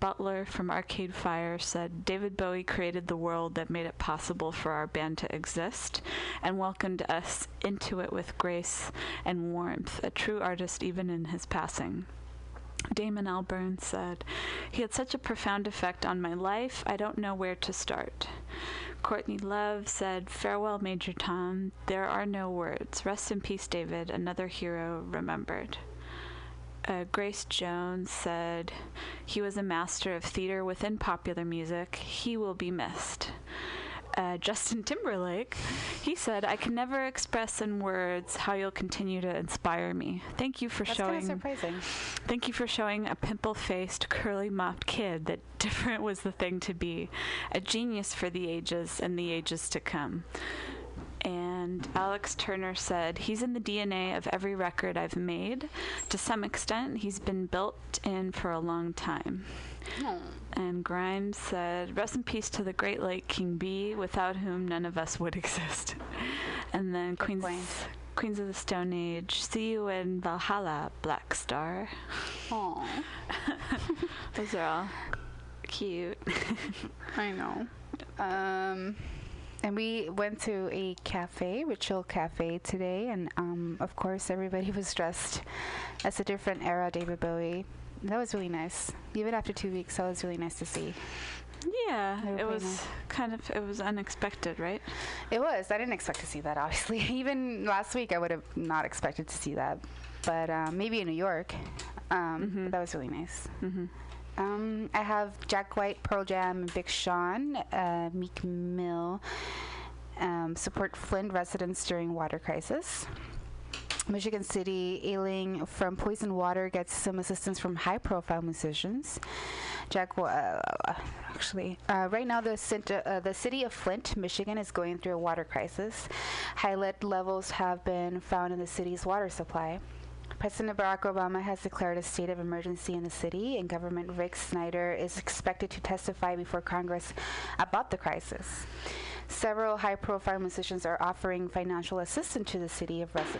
Butler from Arcade Fire said David Bowie created the world that made it possible for our band to exist and welcomed us into it with grace and warmth, a true artist even in his passing. Damon Albarn said, He had such a profound effect on my life, I don't know where to start. Courtney Love said, Farewell, Major Tom. There are no words. Rest in peace, David, another hero remembered. Uh, Grace Jones said, He was a master of theater within popular music. He will be missed. Uh, Justin Timberlake, he said, I can never express in words how you'll continue to inspire me. Thank you for That's showing. surprising. Thank you for showing a pimple faced, curly mopped kid that different was the thing to be. A genius for the ages and the ages to come. And Alex Turner said, He's in the DNA of every record I've made. To some extent, he's been built in for a long time. And Grimes said, Rest in peace to the great late King B, without whom none of us would exist. And then Queens, Queens of the Stone Age, see you in Valhalla, Black Star. Aww. Those are all cute. I know. Um, and we went to a cafe, Ritual Cafe, today, and um, of course, everybody was dressed as a different era David Bowie. That was really nice. Even after two weeks, that was really nice to see. Yeah, it was nice. kind of it was unexpected, right? It was. I didn't expect to see that, obviously. Even last week, I would have not expected to see that. But um, maybe in New York. Um, but that was really nice. Mm-hmm. Um, I have Jack White, Pearl Jam, Big Sean, uh, Meek Mill um, support Flint residents during water crisis. Michigan City, ailing from poison water, gets some assistance from high-profile musicians. Jack, uh, actually, uh, right now the, cent- uh, the city of Flint, Michigan, is going through a water crisis. High lead levels have been found in the city's water supply. President Barack Obama has declared a state of emergency in the city, and Government Rick Snyder is expected to testify before Congress about the crisis. Several high-profile musicians are offering financial assistance to the city of res-